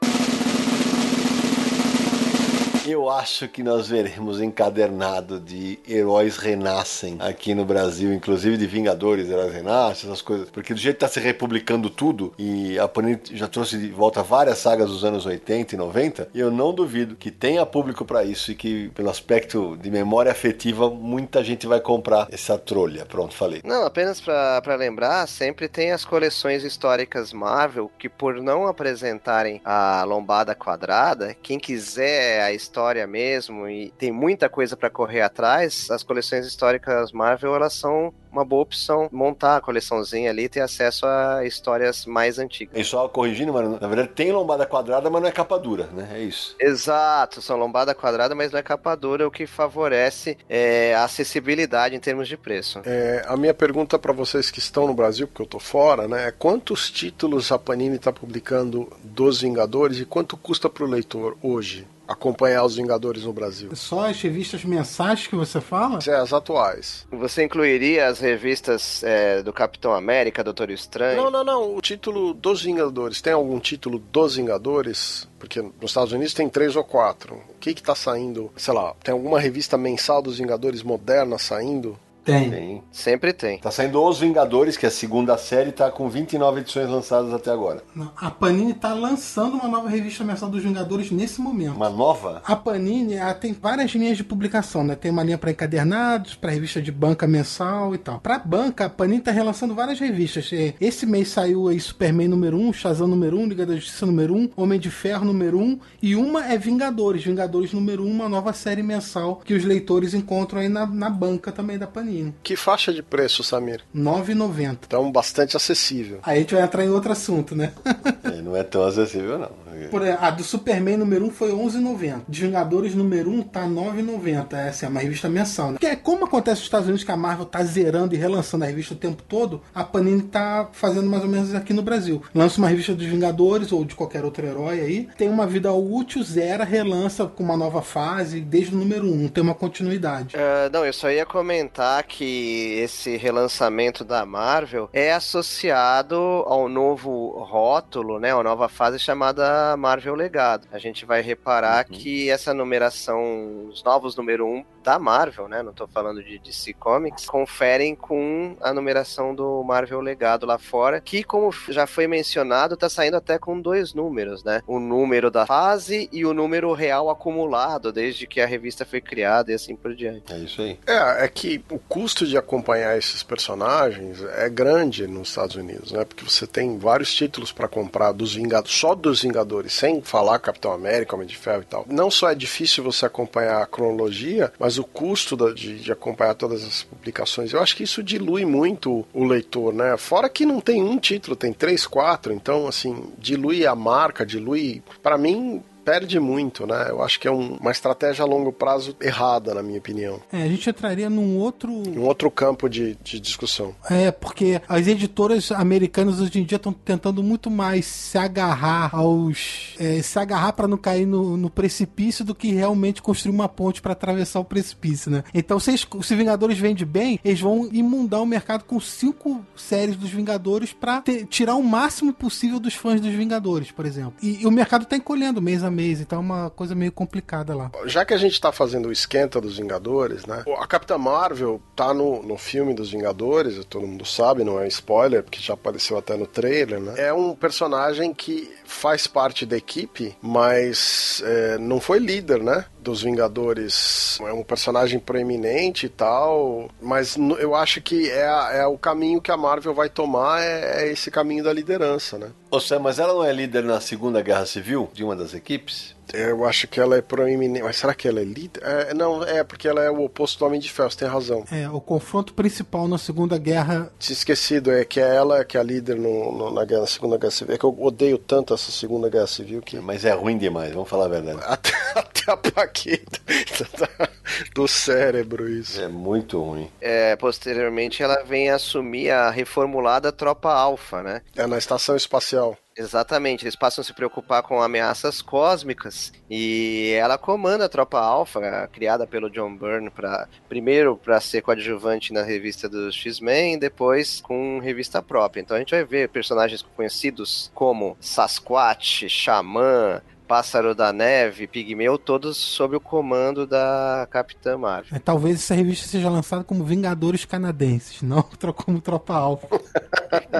Eu acho que nós veremos encadernado de heróis renascem aqui no Brasil, inclusive de Vingadores, heróis renascem, essas coisas. Porque do jeito que tá se republicando tudo, e a Panini já trouxe de volta várias sagas dos anos 80 e 90, eu não duvido que tenha público para isso e que, pelo aspecto de memória afetiva, muita gente vai comprar essa trolha. Pronto, falei. Não, apenas para lembrar, sempre tem as coleções históricas Marvel que, por não apresentarem a lombada quadrada, quem quiser a história história mesmo e tem muita coisa para correr atrás, as coleções históricas Marvel elas são uma boa opção montar a coleçãozinha ali e ter acesso a histórias mais antigas. E só corrigindo, mano, na verdade tem lombada quadrada, mas não é capa dura, né? É isso. Exato, são lombada quadrada, mas não é capa dura, o que favorece é, a acessibilidade em termos de preço. É, a minha pergunta para vocês que estão no Brasil, porque eu tô fora, né? É quantos títulos a Panini está publicando dos Vingadores e quanto custa pro leitor hoje? Acompanhar os Vingadores no Brasil. Só as revistas mensais que você fala? É, as atuais. Você incluiria as revistas é, do Capitão América, Doutor Estranho? Não, não, não. O título dos Vingadores. Tem algum título dos Vingadores? Porque nos Estados Unidos tem três ou quatro. O que que tá saindo? Sei lá, tem alguma revista mensal dos Vingadores moderna saindo? Tem. Tem. Sempre tem. Tá saindo Os Vingadores, que é a segunda série, tá com 29 edições lançadas até agora. Não, A Panini tá lançando uma nova revista mensal dos Vingadores nesse momento. Uma nova? A Panini ela tem várias linhas de publicação, né? Tem uma linha para encadernados, para revista de banca mensal e tal. Para banca, a Panini tá relançando várias revistas. É, Esse mês saiu aí Superman número 1, Shazam número 1, Liga da Justiça número 1, Homem de Ferro número 1 e uma é Vingadores, Vingadores número 1, uma nova série mensal que os leitores encontram aí na, na banca também da Panini. Que faixa de preço, Samir? R$ 9,90. Então, bastante acessível. Aí a gente vai entrar em outro assunto, né? É, não é tão acessível, não. Por exemplo, a do Superman número 1 foi 11,90. De Vingadores número 1 tá 9,90. Essa é uma revista mensal, né? Porque como acontece nos Estados Unidos que a Marvel tá zerando e relançando a revista o tempo todo, a Panini tá fazendo mais ou menos aqui no Brasil. Lança uma revista dos Vingadores ou de qualquer outro herói aí, tem uma vida útil, zera, relança com uma nova fase desde o número 1, tem uma continuidade. Ah, não, eu só ia comentar que esse relançamento da Marvel é associado ao novo rótulo, né? A nova fase chamada Marvel Legado. A gente vai reparar que essa numeração, os novos número 1 da Marvel, né? Não tô falando de DC Comics, conferem com a numeração do Marvel Legado lá fora, que, como já foi mencionado, tá saindo até com dois números, né? O número da fase e o número real acumulado desde que a revista foi criada e assim por diante. É isso aí. É, é que o custo de acompanhar esses personagens é grande nos Estados Unidos, né? Porque você tem vários títulos para comprar dos Vingadores, só dos Vingadores, sem falar Capitão América, Homem de Ferro e tal. Não só é difícil você acompanhar a cronologia, mas o custo da- de, de acompanhar todas as publicações, eu acho que isso dilui muito o leitor, né? Fora que não tem um título, tem três, quatro, então assim, dilui a marca, dilui. Para mim, perde muito, né? Eu acho que é um- uma estratégia a longo prazo errada, na minha opinião. É, a gente entraria num outro. Um outro campo de, de discussão. É, porque as editoras americanas hoje em dia estão tentando muito mais se agarrar aos. é, se agarrar para não cair no, no precipício do que realmente construir uma ponte para atravessar o precipício, né? Então, se, se Vingadores vende bem, eles vão imundar o mercado com cinco séries dos Vingadores para tirar o máximo possível dos fãs dos Vingadores, por exemplo. E, e o mercado tá encolhendo mês a então é uma coisa meio complicada lá. Já que a gente tá fazendo o esquenta dos Vingadores, né? A Capitã Marvel tá no, no filme dos Vingadores, todo mundo sabe, não é spoiler, porque já apareceu até no trailer, né? É um personagem que faz parte da equipe, mas é, não foi líder, né? Dos Vingadores. É um personagem proeminente e tal, mas eu acho que é, é o caminho que a Marvel vai tomar, é, é esse caminho da liderança, né? Ô Sam, mas ela não é líder na Segunda Guerra Civil de uma das equipes? Eu acho que ela é proeminente. Mas será que ela é líder? É, não, é porque ela é o oposto do Homem de Ferro, você tem razão. É, o confronto principal na Segunda Guerra Tinha esquecido, é que é ela que é a líder no, no- na, guerra, na Segunda Guerra Civil. É que eu odeio tanto essa Segunda Guerra Civil que. Mas é ruim demais, vamos falar a verdade. Até, até apaguei do, do cérebro isso. É muito ruim. É, posteriormente ela vem assumir a reformulada Tropa Alpha, né? É na estação espacial. Exatamente, eles passam a se preocupar com ameaças cósmicas e ela comanda a Tropa Alpha, criada pelo John Byrne, pra, primeiro para ser coadjuvante na revista dos X-Men, depois com revista própria. Então a gente vai ver personagens conhecidos como Sasquatch, Xamã, Pássaro da Neve, Pigmeu, todos sob o comando da Capitã Marvel. É, talvez essa revista seja lançada como Vingadores Canadenses, não como Tropa Alfa.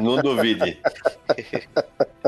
Não duvide.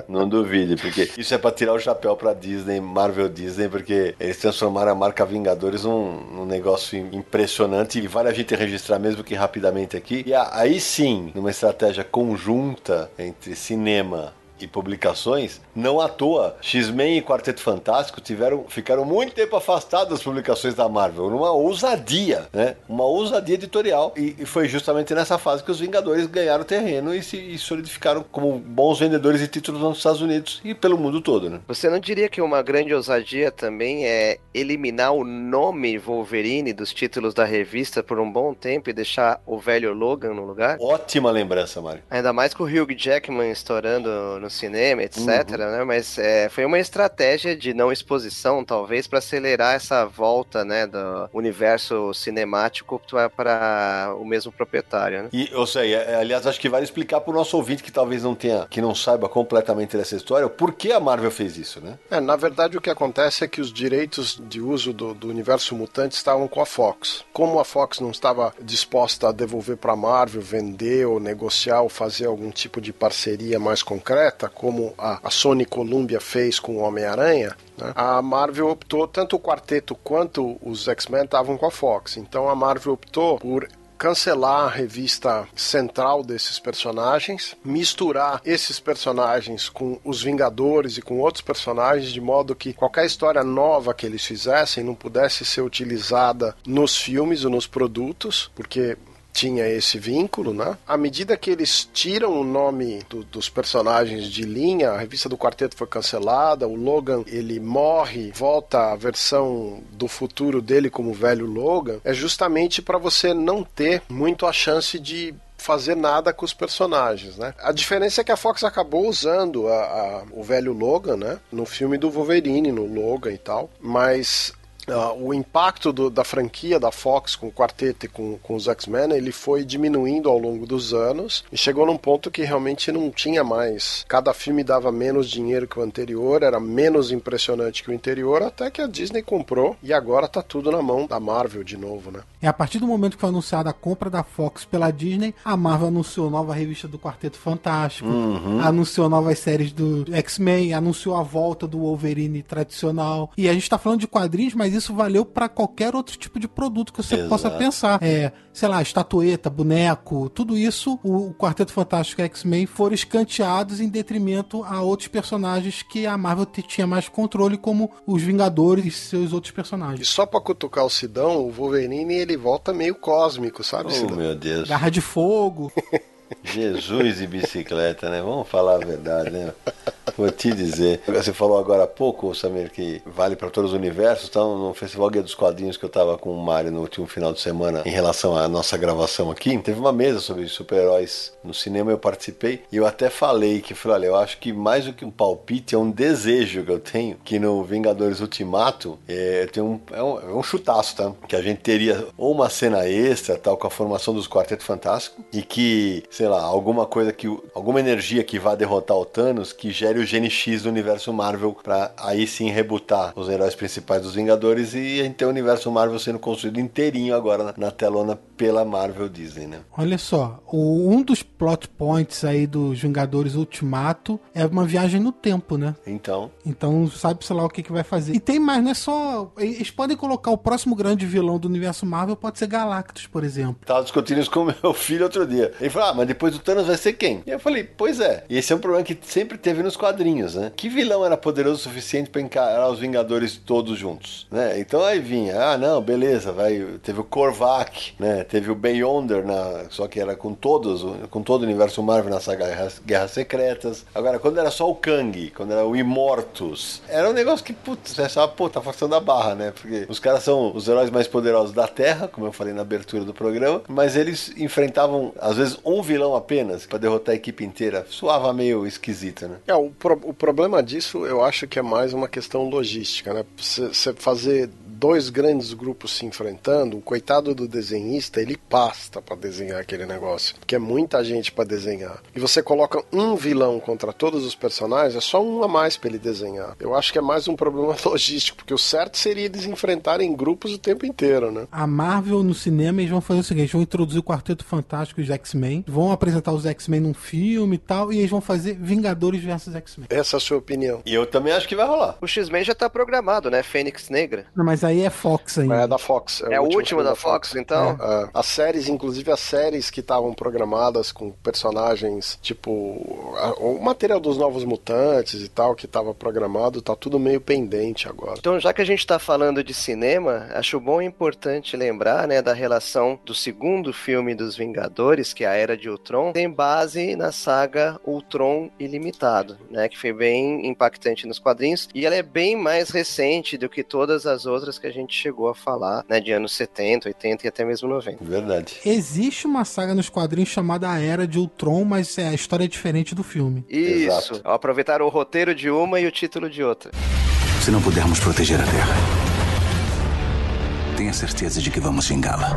Não duvide, porque isso é pra tirar o chapéu pra Disney, Marvel Disney, porque eles transformaram a marca Vingadores num, num negócio impressionante e vale a gente registrar mesmo que rapidamente aqui. E a- aí sim, numa estratégia conjunta entre cinema e publicações, não à toa, X-Men e Quarteto Fantástico tiveram, ficaram muito tempo afastados das publicações da Marvel, numa ousadia, né? Uma ousadia editorial. E, e foi justamente nessa fase que os Vingadores ganharam terreno e se e solidificaram como bons vendedores de títulos nos Estados Unidos e pelo mundo todo, né? Você não diria que uma grande ousadia também é eliminar o nome Wolverine dos títulos da revista por um bom tempo e deixar o velho Logan no lugar? Ótima lembrança, Mário. Ainda mais com o Hugh Jackman estourando no no cinema, etc, Uhum. né? Mas é, foi uma estratégia de não exposição, talvez, para acelerar essa volta, né, do universo cinemático para o mesmo proprietário, né? E, ou seja, é, aliás, acho que vale explicar pro nosso ouvinte que talvez não tenha, que não saiba completamente dessa história, o porquê a Marvel fez isso, né? É, na verdade, o que acontece é que os direitos de uso do, do universo mutante estavam com a Fox. Como a Fox não estava disposta a devolver para a Marvel, vender ou negociar ou fazer algum tipo de parceria mais concreta, como a, a Sony Columbia fez com o Homem-Aranha, né, a Marvel optou, tanto o quarteto quanto os X-Men estavam com a Fox. Então a Marvel optou por cancelar a revista central desses personagens, misturar esses personagens com os Vingadores e com outros personagens, de modo que qualquer história nova que eles fizessem não pudesse ser utilizada nos filmes ou nos produtos, porque tinha esse vínculo, né? À medida que eles tiram o nome do, dos personagens de linha, a revista do quarteto foi cancelada, o Logan ele morre, volta a versão do futuro dele como velho Logan, é justamente para você não ter muito a chance de fazer nada com os personagens, né? A diferença é que a Fox acabou usando a, a, o velho Logan, né? No filme do Wolverine, no Logan e tal, mas o impacto do, da franquia da Fox com o quarteto e com, com os X-Men ele foi diminuindo ao longo dos anos e chegou num ponto que realmente não tinha mais. Cada filme dava menos dinheiro que o anterior, era menos impressionante que o anterior, até que a Disney comprou e agora tá tudo na mão da Marvel de novo, né? É a partir do momento que foi anunciada a compra da Fox pela Disney, a Marvel anunciou nova revista do Quarteto Fantástico, Uhum. anunciou novas séries do X-Men, anunciou a volta do Wolverine tradicional. E a gente tá falando de quadrinhos, mas isso valeu pra qualquer outro tipo de produto que você Exato. possa pensar. É, sei lá, estatueta, boneco, tudo isso, o, o Quarteto Fantástico e X-Men foram escanteados em detrimento a outros personagens que a Marvel tinha mais controle, como os Vingadores e seus outros E personagens. só pra cutucar o Sidão, o Wolverine ele volta meio cósmico, sabe, Oh, Sidão? meu Deus. Garra de fogo. Jesus e bicicleta, né? Vamos falar a verdade, né? Vou te dizer. Você falou agora há pouco, Samir, que vale para todos os universos. Então, no Festival Guia dos Quadrinhos que eu tava com o Mário no último final de semana, em relação à nossa gravação aqui, teve uma mesa sobre super-heróis no cinema. Eu participei e eu até falei que, falei, olha, eu acho que mais do que um palpite, é um desejo que eu tenho que no Vingadores Ultimato é, tem um, é, um, é um chutaço, tá? Que a gente teria ou uma cena extra, tal, com a formação dos Quarteto Fantástico e que, sei lá, alguma coisa que. alguma energia que vá derrotar o Thanos que gere o Gene X do universo Marvel pra aí sim rebutar os heróis principais dos Vingadores e a gente ter o universo Marvel sendo construído inteirinho agora na, na telona pela Marvel Disney, né? Olha só, o- um dos plot points aí dos Vingadores Ultimato é uma viagem no tempo, né? Então, Então sabe, sei lá, o que, que vai fazer. E tem mais, não é só. Eles podem colocar o próximo grande vilão do universo Marvel, pode ser Galactus, por exemplo. tava discutindo isso com meu filho outro dia. Ele falou: Ah, mas depois do Thanos vai ser quem? E eu falei: Pois é. E esse é um problema que sempre teve nos quadrinhos, né? Que vilão era poderoso o suficiente pra encarar os Vingadores todos juntos, né? Então aí vinha: Ah, não, beleza, vai. Teve o Korvac, né? Teve o Beyonder, na, só que era com todos, com todo o universo Marvel na saga Guerras, Secretas. Agora, quando era só o Kang, quando era o Immortus, era um negócio que, putz, você achava, pô, tá forçando a barra, né? Porque os caras são os heróis mais poderosos da Terra, como eu falei na abertura do programa, mas eles enfrentavam, às vezes, um vilão apenas pra derrotar a equipe inteira. Soava meio esquisito, né? É, o, pro- o problema disso eu acho que é mais uma questão logística, né? Você fazer dois grandes grupos se enfrentando, o coitado do desenhista, ele pasta pra desenhar aquele negócio, porque é muita gente pra desenhar. E você coloca um vilão contra todos os personagens, é só um a mais pra ele desenhar. Eu acho que é mais um problema logístico, porque o certo seria eles enfrentarem grupos o tempo inteiro, né? A Marvel no cinema, eles vão fazer o seguinte: vão introduzir o Quarteto Fantástico e os X-Men, vão apresentar os X-Men num filme e tal, e eles vão fazer Vingadores versus X-Men. Essa é a sua opinião. E eu também acho que vai rolar. O X-Men já tá programado, né? Fênix Negra. Não, Mas aí é Fox ainda. É da Fox. É o último da Fox, então? É, as séries, inclusive as séries que estavam programadas com personagens, tipo, a- o material dos Novos Mutantes e tal, que estava programado, tá tudo meio pendente agora. Então, já que a gente tá falando de cinema, acho bom e importante lembrar, né, da relação do segundo filme dos Vingadores, que é a Era de Ultron, tem base na saga Ultron Ilimitado, né, que foi bem impactante nos quadrinhos, e ela é bem mais recente do que todas as outras que a gente chegou a falar, né, de anos 70, 80 e até mesmo 90. Verdade. Existe uma saga nos quadrinhos chamada A Era de Ultron, mas é, a história é diferente do filme. Isso, Exato. aproveitar o roteiro de uma e o título de outra. Se não pudermos proteger a Terra, tenha certeza de que vamos vingá-la.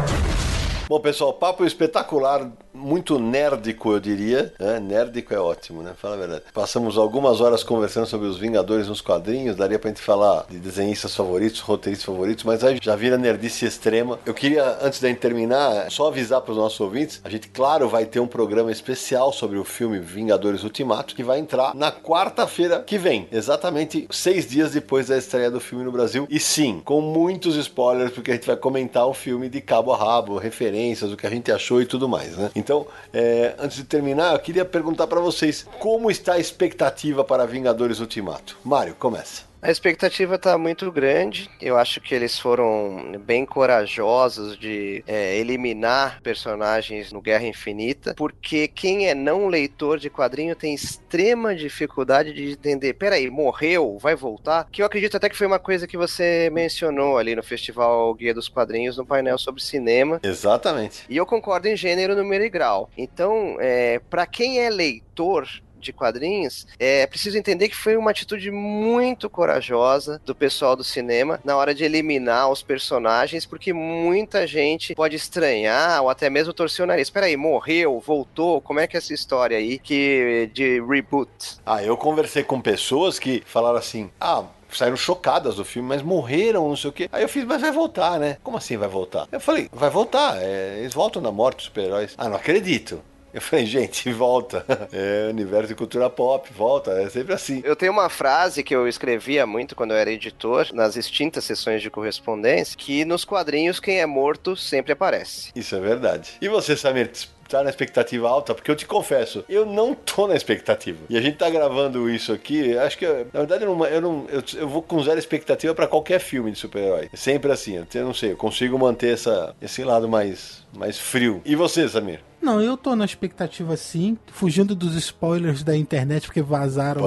Bom, pessoal, papo espetacular, muito nerdico, eu diria. Nerdico é ótimo, né? Fala a verdade. Passamos algumas horas conversando sobre os Vingadores nos quadrinhos. Daria pra gente falar de desenhistas favoritos, roteiristas favoritos, mas aí já vira nerdice extrema. Eu queria, antes da gente terminar, só avisar para os nossos ouvintes: a gente, claro, vai ter um programa especial sobre o filme Vingadores Ultimato, que vai entrar na quarta-feira que vem, exatamente seis dias depois da estreia do filme no Brasil. E sim, com muitos spoilers, porque a gente vai comentar o filme de cabo a rabo, referências, o que a gente achou e tudo mais, né? Então, é, antes de terminar, eu queria perguntar para vocês como está a expectativa para Vingadores Ultimato. Mário, começa. A expectativa tá muito grande. Eu acho que eles foram bem corajosos de é, eliminar personagens no Guerra Infinita, porque quem é não leitor de quadrinho tem extrema dificuldade de entender. Peraí, morreu, vai voltar? Que eu acredito até que foi uma coisa que você mencionou ali no Festival Guia dos Quadrinhos, no painel sobre cinema. Exatamente. E eu concordo em gênero, número e grau. Então, é, para quem é leitor, de quadrinhos, é preciso entender que foi uma atitude muito corajosa do pessoal do cinema na hora de eliminar os personagens, porque muita gente pode estranhar ou até mesmo torcer o nariz. Peraí, morreu, voltou, como é que é essa história aí que de reboot? Ah, eu conversei com pessoas que falaram assim: ah, saíram chocadas do filme, mas morreram, não sei o quê. Aí eu fiz, mas vai voltar, né? Como assim vai voltar? Eu falei, vai voltar, é, eles voltam na morte dos super-heróis. Ah, não acredito. Eu falei, gente, volta. É universo de cultura pop, volta. É sempre assim. Eu tenho uma frase que eu escrevia muito quando eu era editor, nas extintas sessões de correspondência, que nos quadrinhos quem é morto sempre aparece. Isso é verdade. E você, Samir, tá na expectativa alta? Porque eu te confesso, eu não tô na expectativa. E a gente tá gravando isso aqui, acho que, na verdade, eu não, eu, não, eu, eu vou com zero expectativa para qualquer filme de super-herói. É sempre assim, eu não sei, eu consigo manter essa, esse lado mais, mais frio. E você, Samir? Não, eu tô na expectativa sim, fugindo dos spoilers da internet, porque vazaram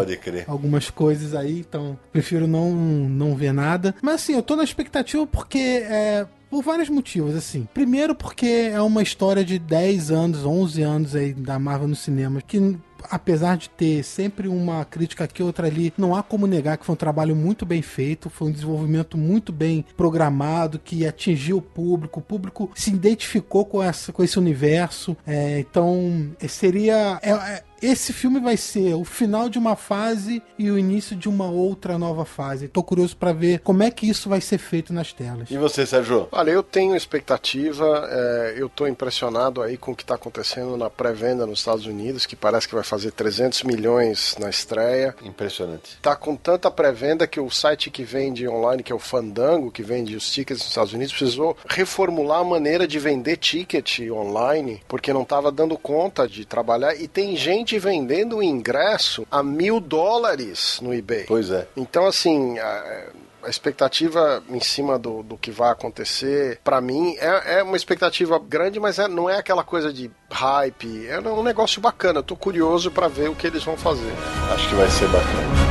algumas coisas aí, então prefiro não, não ver nada. Mas assim, eu tô na expectativa porque é. Por vários motivos, assim. Primeiro porque é uma história de 10 anos, 11 anos aí da Marvel no cinema, que apesar de ter sempre uma crítica aqui outra ali, não há como negar que foi um trabalho muito bem feito, foi um desenvolvimento muito bem programado, que atingiu o público, o público se identificou com, essa, com esse universo. É, então, seria. É, é, esse filme vai ser o final de uma fase e o início de uma outra nova fase. Tô curioso para ver como é que isso vai ser feito nas telas. E você, Sérgio? Olha, eu tenho expectativa, é, eu tô impressionado aí com o que está acontecendo na pré-venda nos Estados Unidos, que parece que vai fazer 300 milhões na estreia. Impressionante. Tá com tanta pré-venda que o site que vende online, que é o Fandango, que vende os tickets nos Estados Unidos, precisou reformular a maneira de vender ticket online, porque não estava dando conta de trabalhar. E tem gente vendendo o ingresso a mil dólares no eBay. Pois é. Então, assim, a, a expectativa em cima do, do que vai acontecer, para mim, é, é uma expectativa grande, mas é, não é aquela coisa de hype. É um negócio bacana. Eu tô curioso para ver o que eles vão fazer. Acho que vai ser bacana.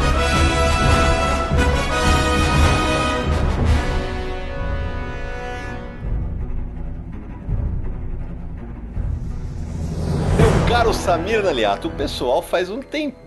Caro Samir Naliato, o pessoal faz um tempinho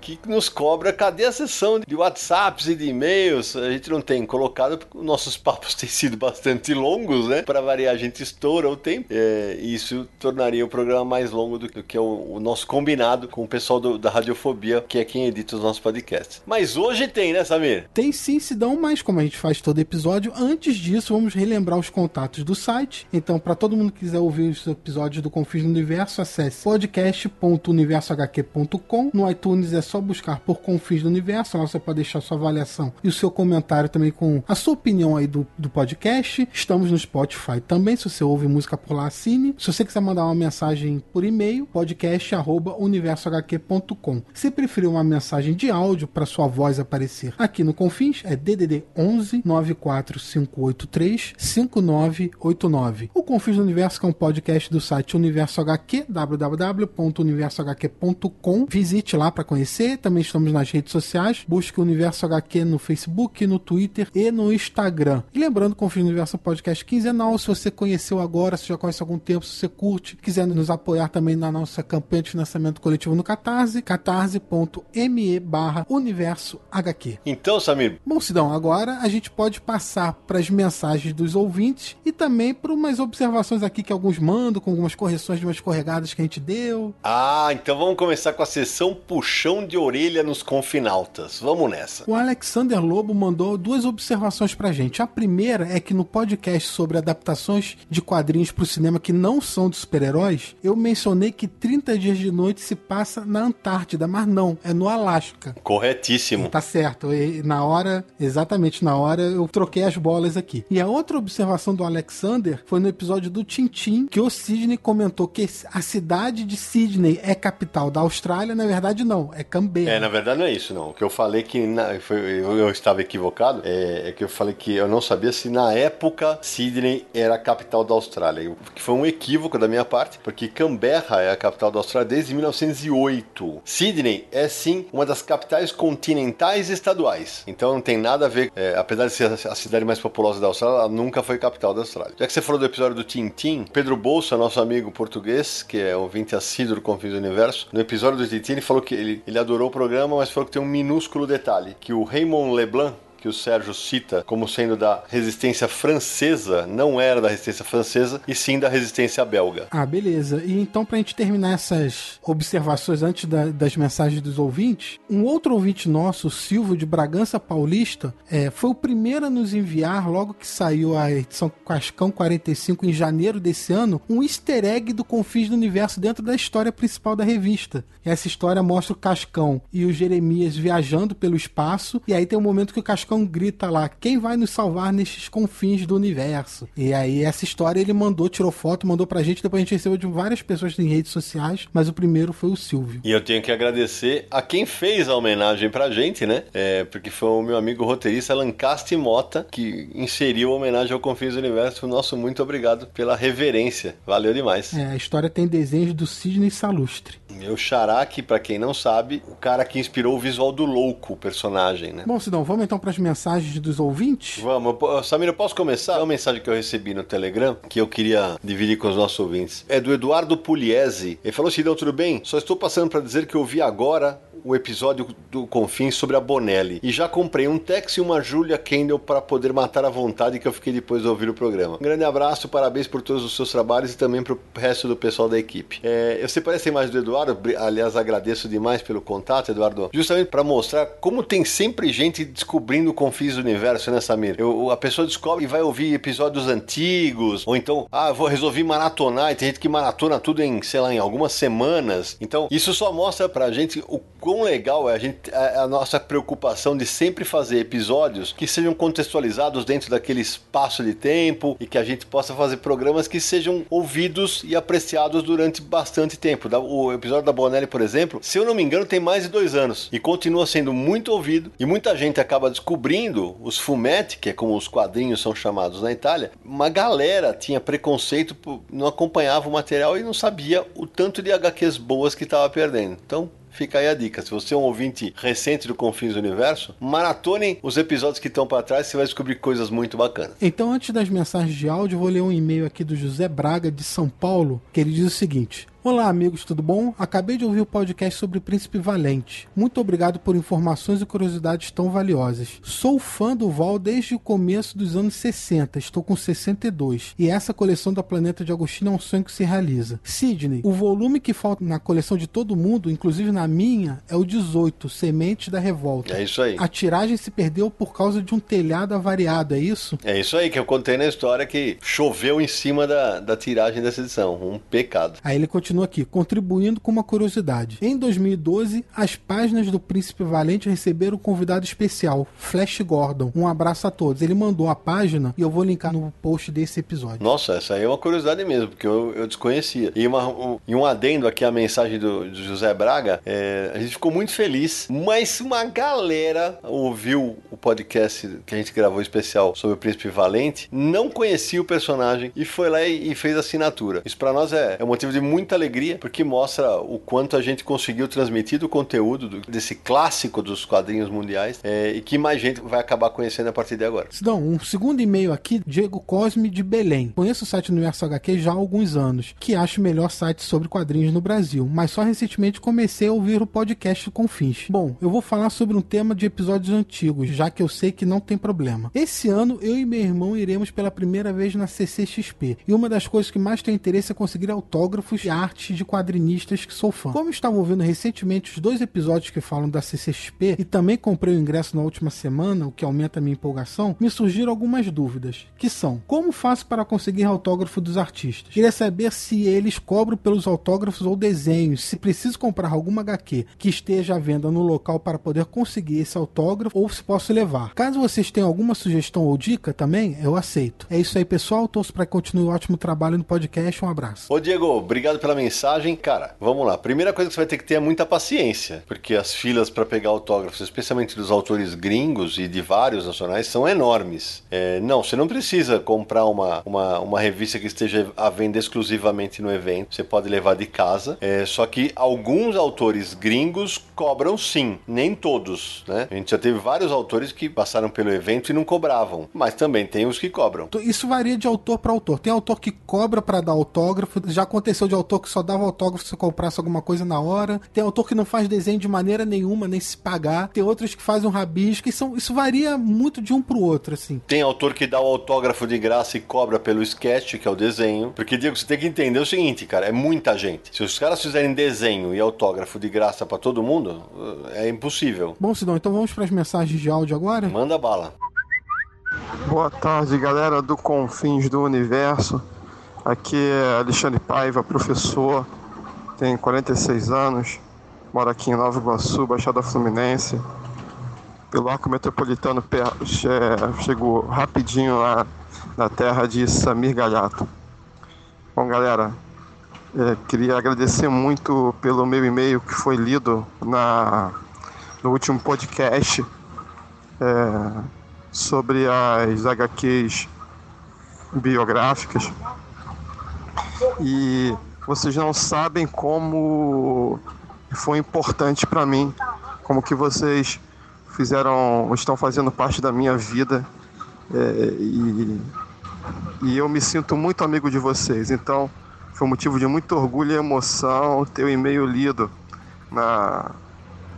que nos cobra cadê a sessão de WhatsApps e de e-mails. A gente não tem colocado porque nossos papos têm sido bastante longos, né? Para variar, a gente estoura o tempo. É, isso tornaria o programa mais longo do que o, o nosso combinado com o pessoal do- da Radiofobia, que é quem edita os nossos podcasts. Mas hoje tem, né, Samir? Tem sim, se dão mais, como a gente faz todo episódio. Antes disso, vamos relembrar os contatos do site. Então, para todo mundo que quiser ouvir os episódios do Confins do Universo, acesse podcast.universohq.com. No iTunes é só buscar por Confins do Universo. Lá você pode deixar sua avaliação e o seu comentário também com a sua opinião aí do, do podcast. Estamos no Spotify também. Se você ouve música por lá, assine. Se você quiser mandar uma mensagem por e-mail, podcast.universohq.com. Se preferir uma mensagem de áudio para sua voz aparecer aqui no Confins, é DDD 11 94583 5989. O Confins do Universo que é um podcast do site Universo HQ, www.universohq.com. Visite lá lá para conhecer. Também estamos nas redes sociais. Busque o Universo HQ no Facebook, no Twitter e no Instagram. E lembrando, Confia no Universo Podcast quinzenal. Se você conheceu agora, se já conhece há algum tempo, se você curte, quiser nos apoiar também na nossa campanha de financiamento coletivo no Catarse, catarse.me barra Universo HQ. Então, Samir. Bom, Sidão, agora a gente pode passar para as mensagens dos ouvintes e também para umas observações aqui que alguns mandam, com algumas correções de umas escorregadas que a gente deu. Ah, então vamos começar com a sessão puxão de orelha nos confinautas. Vamos nessa. O Alexander Lobo mandou duas observações pra gente. A primeira é que no podcast sobre adaptações de quadrinhos pro cinema que não são de super-heróis, eu mencionei que 30 Dias de Noite se passa na Antártida, mas não, é no Alasca. Corretíssimo. Tá certo. E na hora, exatamente na hora, eu troquei as bolas aqui. E a outra observação do Alexander foi no episódio do Tintim, que o Sidney comentou que a cidade de Sydney é capital da Austrália, na verdade não, é Canberra. É, na verdade não é isso, não. O que eu falei que na, foi, eu, eu, estava equivocado é, é, que eu falei que eu não sabia se na época Sydney era a capital da Austrália. Que foi um equívoco da minha parte, porque Canberra é a capital da Austrália desde 1908. Sydney é sim uma das capitais continentais estaduais. Então não tem nada a ver, é, apesar de ser a cidade mais populosa da Austrália, ela nunca foi capital da Austrália. Já que você falou do episódio do Tintim, Pedro Bolsa, nosso amigo português, que é ouvinte assíduo do Confins do Universo, no episódio do Tintim ele falou que ele, ele adorou o programa, mas falou que tem um minúsculo detalhe, que o Raymond Leblanc, que o Sérgio cita como sendo da resistência francesa, não era da resistência francesa, e sim da resistência belga. Ah, beleza. E então, pra gente terminar essas observações antes da, das mensagens dos ouvintes, um outro ouvinte nosso, Silvio de Bragança Paulista, é, foi o primeiro a nos enviar, logo que saiu a edição Cascão 45 em janeiro desse ano, um easter egg do Confins do Universo dentro da história principal da revista. E essa história mostra o Cascão e o Jeremias viajando pelo espaço, e aí tem um momento que o Cascão Cascão grita lá: quem vai nos salvar nestes confins do universo? E aí, essa história ele mandou, tirou foto, mandou pra gente. Depois a gente recebeu de várias pessoas em redes sociais, mas o primeiro foi o Silvio. E eu tenho que agradecer a quem fez a homenagem pra gente, né? É, porque foi o meu amigo roteirista Lancaster Mota que inseriu a homenagem ao Confins do Universo. Nosso muito obrigado pela reverência. Valeu demais. É, a história tem desenhos do Sidney Salustre. Meu xará, que pra quem não sabe, o cara que inspirou o visual do louco, o personagem, né? Bom, Sidão, vamos então para mensagens dos ouvintes? Vamos. Samir, eu posso começar? É uma mensagem que eu recebi no Telegram que eu queria dividir com os nossos ouvintes. É do Eduardo Pugliese. Ele falou, Sidão, tudo bem? Só estou passando para dizer que eu vi agora o episódio do Confins sobre a Bonelli. E já comprei um Tex e uma Julia Kendall para poder matar a vontade que eu fiquei depois de ouvir o programa. Um grande abraço, parabéns por todos os seus trabalhos e também para o resto do pessoal da equipe. É, eu separei essa imagem do Eduardo, aliás, agradeço demais pelo contato, Eduardo, justamente para mostrar como tem sempre gente descobrindo o Confins do Universo, né, Samir? Eu, a pessoa descobre e vai ouvir episódios antigos, ou então, ah, vou resolver maratonar, e tem gente que maratona tudo em, sei lá, em algumas semanas. Então, isso só mostra pra gente o quão legal é a, gente, a, a, nossa preocupação de sempre fazer episódios que sejam contextualizados dentro daquele espaço de tempo e que a gente possa fazer programas que sejam ouvidos e apreciados durante bastante tempo. O episódio da Bonelli, por exemplo, se eu não me engano, tem mais de dois anos e continua sendo muito ouvido e muita gente acaba descobrindo os fumetti, que é como os quadrinhos são chamados na Itália. Uma galera tinha preconceito, não acompanhava o material e não sabia o tanto de HQs boas que estava perdendo. Então, Fica aí a dica. Se você é um ouvinte recente do Confins do Universo, maratonem os episódios que estão para trás, você vai descobrir coisas muito bacanas. Então, antes das mensagens de áudio, vou ler um e-mail aqui do José Braga, de São Paulo, que ele diz o seguinte: Olá, amigos, tudo bom? Acabei de ouvir o podcast sobre o Príncipe Valente. Muito obrigado por informações e curiosidades tão valiosas. Sou fã do Val desde o começo dos anos 60, estou com 62, e essa coleção da Planeta de Agostinho é um sonho que se realiza. Sidney, o volume que falta na coleção de todo mundo, inclusive na minha, é o 18, Sementes da Revolta. É isso aí. A tiragem se perdeu por causa de um telhado avariado, é isso? É isso aí que eu contei na história que choveu em cima da, da tiragem dessa edição. Um pecado. Aí ele continua continua aqui, contribuindo com uma curiosidade. Em 2012, as páginas do Príncipe Valente receberam um convidado especial, Flash Gordon. Um abraço a todos. Ele mandou a página e eu vou linkar no post desse episódio. Nossa, essa aí é uma curiosidade mesmo, porque eu, eu desconhecia. E, uma, um, e um adendo aqui à mensagem do, do José Braga, é, a gente ficou muito feliz, mas uma galera ouviu o podcast que a gente gravou especial sobre o Príncipe Valente, não conhecia o personagem e foi lá e, e fez assinatura. Isso para nós é, é motivo de muita alegria, porque mostra o quanto a gente conseguiu transmitir do conteúdo do, desse clássico dos quadrinhos mundiais é, e que mais gente vai acabar conhecendo a partir de agora. Sidão, um segundo e-mail aqui, Diego Cosme de Belém. Conheço o site Universo HQ já há alguns anos, que acho o melhor site sobre quadrinhos no Brasil, mas só recentemente comecei a ouvir o podcast com fins. Bom, eu vou falar sobre um tema de episódios antigos, já que eu sei que não tem problema. Esse ano, eu e meu irmão iremos pela primeira vez na CCXP, e uma das coisas que mais tenho interesse é conseguir autógrafos e artes de quadrinistas que sou fã. Como estava ouvindo recentemente os dois episódios que falam da CCXP e também comprei o ingresso na última semana, o que aumenta a minha empolgação, me surgiram algumas dúvidas, que são: como faço para conseguir autógrafo dos artistas? Queria saber se eles cobram pelos autógrafos ou desenhos, se preciso comprar alguma HQ que esteja à venda no local para poder conseguir esse autógrafo ou se posso levar. Caso vocês tenham alguma sugestão ou dica também, eu aceito. É isso aí, pessoal. Torço para que continue o ótimo trabalho no podcast. Um abraço. Ô Diego, obrigado pela mensagem. Cara, vamos lá. Primeira coisa que você vai ter que ter é muita paciência, porque as filas para pegar autógrafos, especialmente dos autores gringos e de vários nacionais, são enormes. É, não, você não precisa comprar uma, uma, uma revista que esteja à venda exclusivamente no evento. Você pode levar de casa. É, só que alguns autores gringos cobram sim, nem todos, né? A gente já teve vários autores que passaram pelo evento e não cobravam, mas também tem os que cobram. Isso varia de autor para autor. Tem autor que cobra para dar autógrafo, já aconteceu de autor que só dava autógrafo se comprasse alguma coisa na hora. Tem autor que não faz desenho de maneira nenhuma, nem se pagar. Tem outros que fazem um rabisco. Isso, isso varia muito de um pro outro, assim. Tem autor que dá o autógrafo de graça e cobra pelo sketch, que é o desenho. Porque, Diego, você tem que entender o seguinte, cara, é muita gente. Se os caras fizerem desenho e autógrafo de graça para todo mundo, é impossível. Bom, Sidão, então vamos para as mensagens de áudio agora? Manda bala. Boa tarde, galera do Confins do Universo. Aqui é Alexandre Paiva, professor, tem 46 anos, mora aqui em Nova Iguaçu, Baixada Fluminense. Pelo arco metropolitano, chegou rapidinho lá na terra de Samir Galhato. Bom, galera, é, queria agradecer muito pelo meu e-mail que foi lido na, no último podcast é, sobre as HQs biográficas. E vocês não sabem como foi importante para mim, como que vocês fizeram, estão fazendo parte da minha vida é, e, e eu me sinto muito amigo de vocês. Então foi motivo de muito orgulho e emoção ter o e-mail lido na,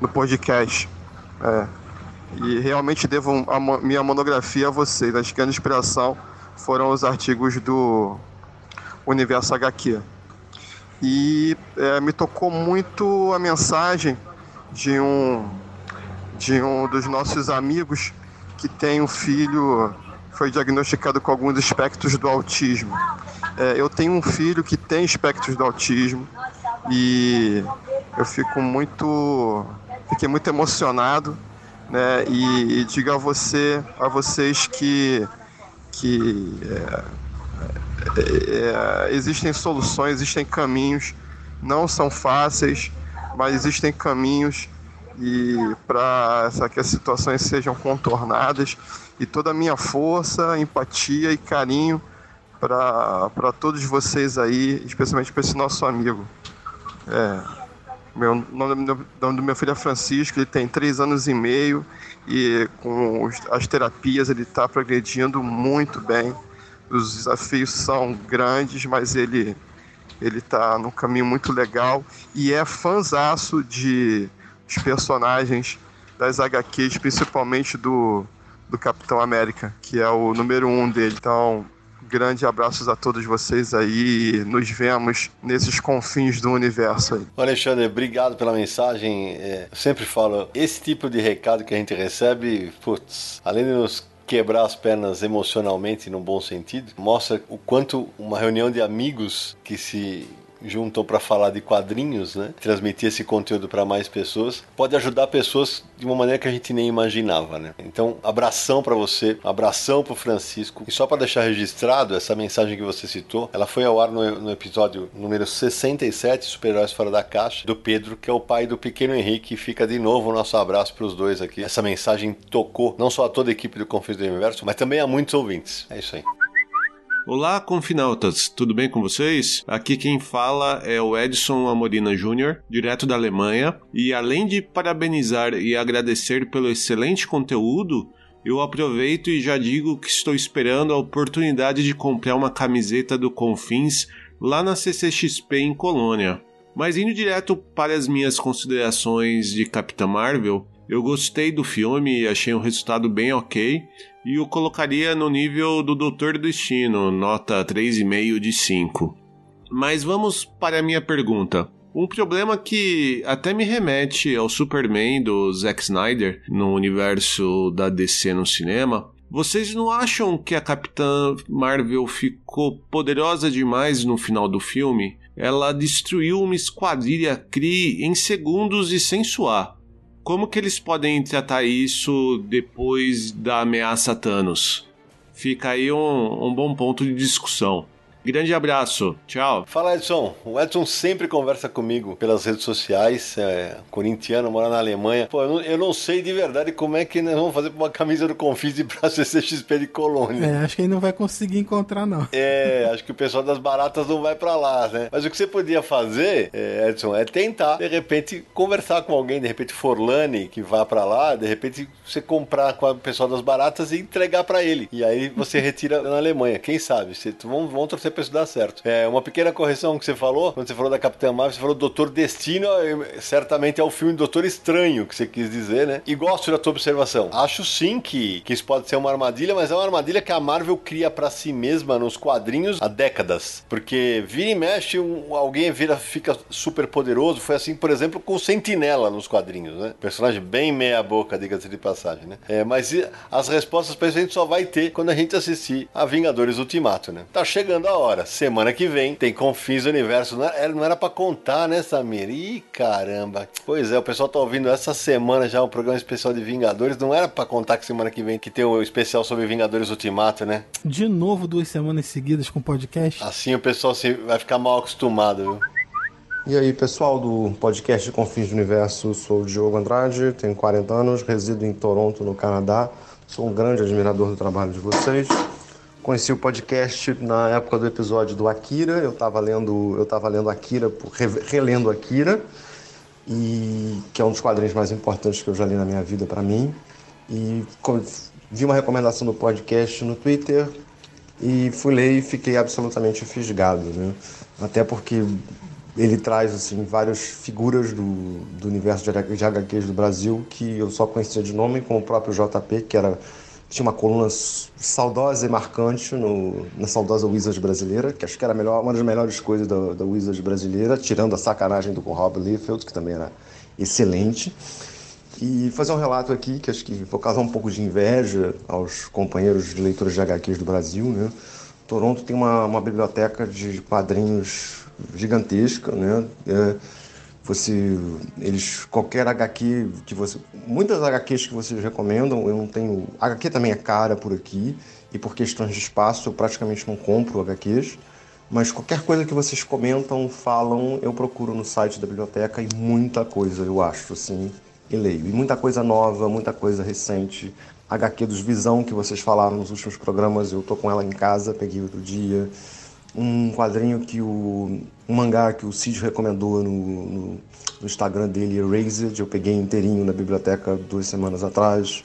no podcast. É, e realmente devo a minha monografia a vocês. A grande inspiração foram os artigos do Universo HQ. E é, me tocou muito a mensagem de um, de um dos nossos amigos que tem um filho, foi diagnosticado com alguns espectros do autismo. É, eu tenho um filho que tem espectros do autismo e eu fico muito, fiquei muito emocionado, né? E, e digo a você, a vocês que que é, é, existem soluções, existem caminhos, não são fáceis, mas existem caminhos e para que as situações sejam contornadas e toda a minha força, empatia e carinho para todos vocês aí, especialmente para esse nosso amigo. É, meu, o nome do meu filho é Francisco, ele tem três anos e meio e com as terapias ele está progredindo muito bem. Os desafios são grandes, mas ele ele está num caminho muito legal e é fanzaço de os personagens das HQs, principalmente do, do Capitão América, que é o número um dele. Então, grande abraços a todos vocês aí. Nos vemos nesses confins do universo aí. Alexandre, obrigado pela mensagem. É, eu sempre falo, esse tipo de recado que a gente recebe, putz, além de nos quebrar as pernas emocionalmente no bom sentido, mostra o quanto uma reunião de amigos que se juntam para falar de quadrinhos, né? Transmitir esse conteúdo para mais pessoas pode ajudar pessoas de uma maneira que a gente nem imaginava, né? Então, abração para você, abração para Francisco. E só para deixar registrado essa mensagem que você citou, ela foi ao ar no, no episódio número 67, Super-Heróis Fora da Caixa, do Pedro, que é o pai do pequeno Henrique. Fica de novo o nosso abraço para os dois aqui. Essa mensagem tocou não só a toda a equipe do Confins do Universo, mas também a muitos ouvintes. É isso aí. Olá, confinautas, tudo bem com vocês? Aqui quem fala é o Edson Amorina Júnior, direto da Alemanha, e além de parabenizar e agradecer pelo excelente conteúdo, eu aproveito e já digo que estou esperando a oportunidade de comprar uma camiseta do Confins lá na CCXP em Colônia. Mas indo direto para as minhas considerações de Capitã Marvel, eu gostei do filme e achei um resultado bem ok, e o colocaria no nível do Doutor Destino, nota 3,5 de 5. Mas vamos para a minha pergunta. Um problema que até me remete ao Superman do Zack Snyder no universo da DC no cinema. Vocês não acham que a Capitã Marvel ficou poderosa demais no final do filme? Ela destruiu uma esquadrilha Kree em segundos e sem suar. Como que eles podem tratar isso depois da ameaça Thanos? Fica aí um, um bom ponto de discussão. Grande abraço, tchau. Fala Edson, o Edson sempre conversa comigo pelas redes sociais, é corintiano, mora na Alemanha. Pô, eu não, eu não, sei de verdade como é que nós vamos fazer uma camisa do Confis e pra CCXP de Colônia. É, acho que ele não vai conseguir encontrar não. É, acho que o pessoal das baratas não vai pra lá, né? Mas o que você podia fazer, é, Edson, é tentar, de repente, conversar com alguém, de repente Forlani, que vá pra lá, de repente você comprar com o pessoal das baratas e entregar pra ele. E aí você retira na Alemanha, quem sabe? Você, vamos, vamos torcer pra isso dar certo. É, uma pequena correção que você falou, quando você falou da Capitã Marvel, você falou Doutor Destino, certamente é o filme Doutor Estranho que você quis dizer, né? E gosto da tua observação. Acho sim que, que isso pode ser uma armadilha, mas é uma armadilha que a Marvel cria para si mesma nos quadrinhos há décadas. Porque vira e mexe, um, alguém vira, fica super poderoso. Foi assim, por exemplo, com o Sentinela nos quadrinhos, né? Personagem bem meia boca, diga-se de passagem, né? É, mas as respostas para isso a gente só vai ter quando a gente assistir a Vingadores Ultimato, né? Tá chegando a hora. Semana que vem tem Confins do Universo. Não era, não era pra contar, né, Samir? Ih, caramba. Pois é, o pessoal tá ouvindo essa semana já um programa especial de Vingadores. Não era pra contar que semana que vem que tem o um especial sobre Vingadores Ultimato, né? De novo, duas semanas seguidas com podcast. Assim o pessoal se, vai ficar mal acostumado, viu? E aí, pessoal do podcast Confins do Universo, sou o Diogo Andrade, tenho 40 anos, resido em Toronto, no Canadá. Sou um grande admirador do trabalho de vocês. Conheci o podcast na época do episódio do Akira. Eu estava lendo, eu tava lendo Akira, relendo Akira, e que é um dos quadrinhos mais importantes que eu já li na minha vida para mim. E vi uma recomendação do podcast no Twitter e fui ler e fiquei absolutamente fisgado, né? Até porque ele traz assim várias figuras do, do universo de HQs do Brasil que eu só conhecia de nome, como o próprio JP, que era tinha uma coluna saudosa e marcante no, na saudosa Wizards brasileira, que acho que era melhor, uma das melhores coisas da, da Wizards brasileira, tirando a sacanagem do Rob Liefeld, que também era excelente. E fazer um relato aqui, que acho que vou causar um pouco de inveja aos companheiros de leitores de HQs do Brasil. Né? Toronto tem uma, uma biblioteca de quadrinhos gigantesca, né? É, você, eles, qualquer HQ que você. Muitas HQs que vocês recomendam, eu não tenho. HQ também é cara por aqui, e por questões de espaço eu praticamente não compro HQs. Mas qualquer coisa que vocês comentam, falam, eu procuro no site da biblioteca e muita coisa eu acho, assim, e leio. E muita coisa nova, muita coisa recente. HQ dos Visão que vocês falaram nos últimos programas, eu tô com ela em casa, peguei outro dia um quadrinho que o um mangá que o Cid recomendou no, no, no, Instagram dele, Erased, eu peguei inteirinho na biblioteca duas semanas atrás.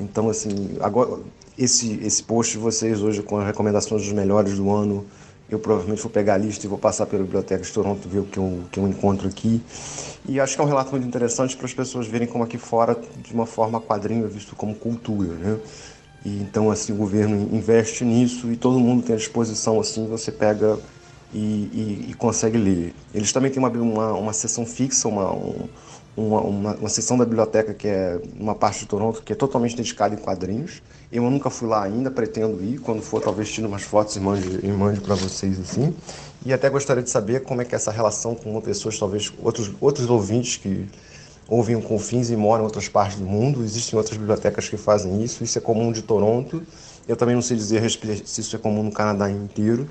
Então, assim, agora esse, esse post de vocês hoje com as recomendações dos melhores do ano, eu provavelmente vou pegar a lista e vou passar pela Biblioteca de Toronto ver o que eu, que eu encontro aqui. E acho que é um relato muito interessante para as pessoas verem como aqui fora, de uma forma, quadrinho é visto como cultura, né? E então assim o governo investe nisso e todo mundo tem à disposição assim, você pega e, e, e consegue ler. Eles também têm uma, uma, uma sessão fixa, uma, um, uma, uma, uma seção da biblioteca que é uma parte de Toronto que é totalmente dedicada em quadrinhos. Eu nunca fui lá ainda, pretendo ir. Quando for, talvez tire umas fotos e mande, e mande para vocês assim. E até gostaria de saber como é que é essa relação com pessoas, talvez outros, outros ouvintes que ouvem Confins e moram em outras partes do mundo. Existem outras bibliotecas que fazem isso. Isso é comum de Toronto. Eu também não sei dizer se isso é comum no Canadá inteiro,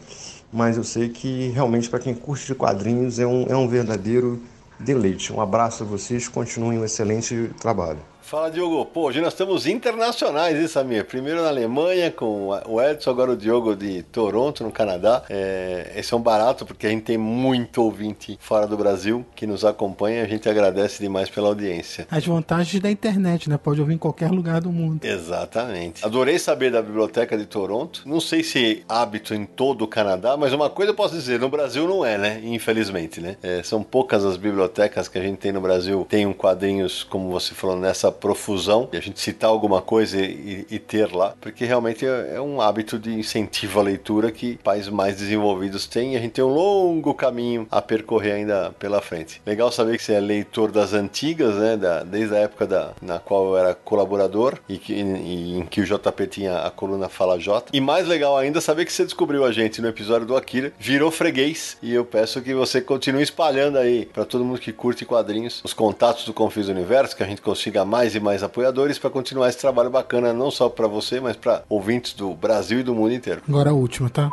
mas eu sei que realmente para quem curte de quadrinhos é um, é um verdadeiro deleite. Um abraço a vocês, continuem um excelente trabalho. Fala, Diogo. Pô, hoje nós estamos internacionais, hein, Samir? Primeiro na Alemanha, com o Edson, agora o Diogo de Toronto, no Canadá. É, esse é um barato, porque a gente tem muito ouvinte fora do Brasil que nos acompanha. A gente agradece demais pela audiência. As vantagens da internet, né? Pode ouvir em qualquer lugar do mundo. Exatamente. Adorei saber da biblioteca de Toronto. Não sei se hábito em todo o Canadá, mas uma coisa eu posso dizer, no Brasil não é, né? Infelizmente, né? É, são poucas as bibliotecas que a gente tem no Brasil. Tem um quadrinhos, como você falou, nessa profusão. E a gente citar alguma coisa e, e ter lá, porque realmente é, é um hábito de incentivo à leitura que países mais desenvolvidos têm. E a gente tem um longo caminho a percorrer ainda pela frente. Legal saber que você é leitor das antigas, né? Da, desde a época da, na qual eu era colaborador e, que, e em que o JP tinha a coluna Fala J. E mais legal ainda saber que você descobriu a gente no episódio do Akira, virou freguês e eu peço que você continue espalhando aí para todo mundo que curte quadrinhos os contatos do Confis Universo, que a gente consiga mais e mais apoiadores para continuar esse trabalho bacana não só para você, mas para ouvintes do Brasil e do mundo inteiro. Agora a última, tá?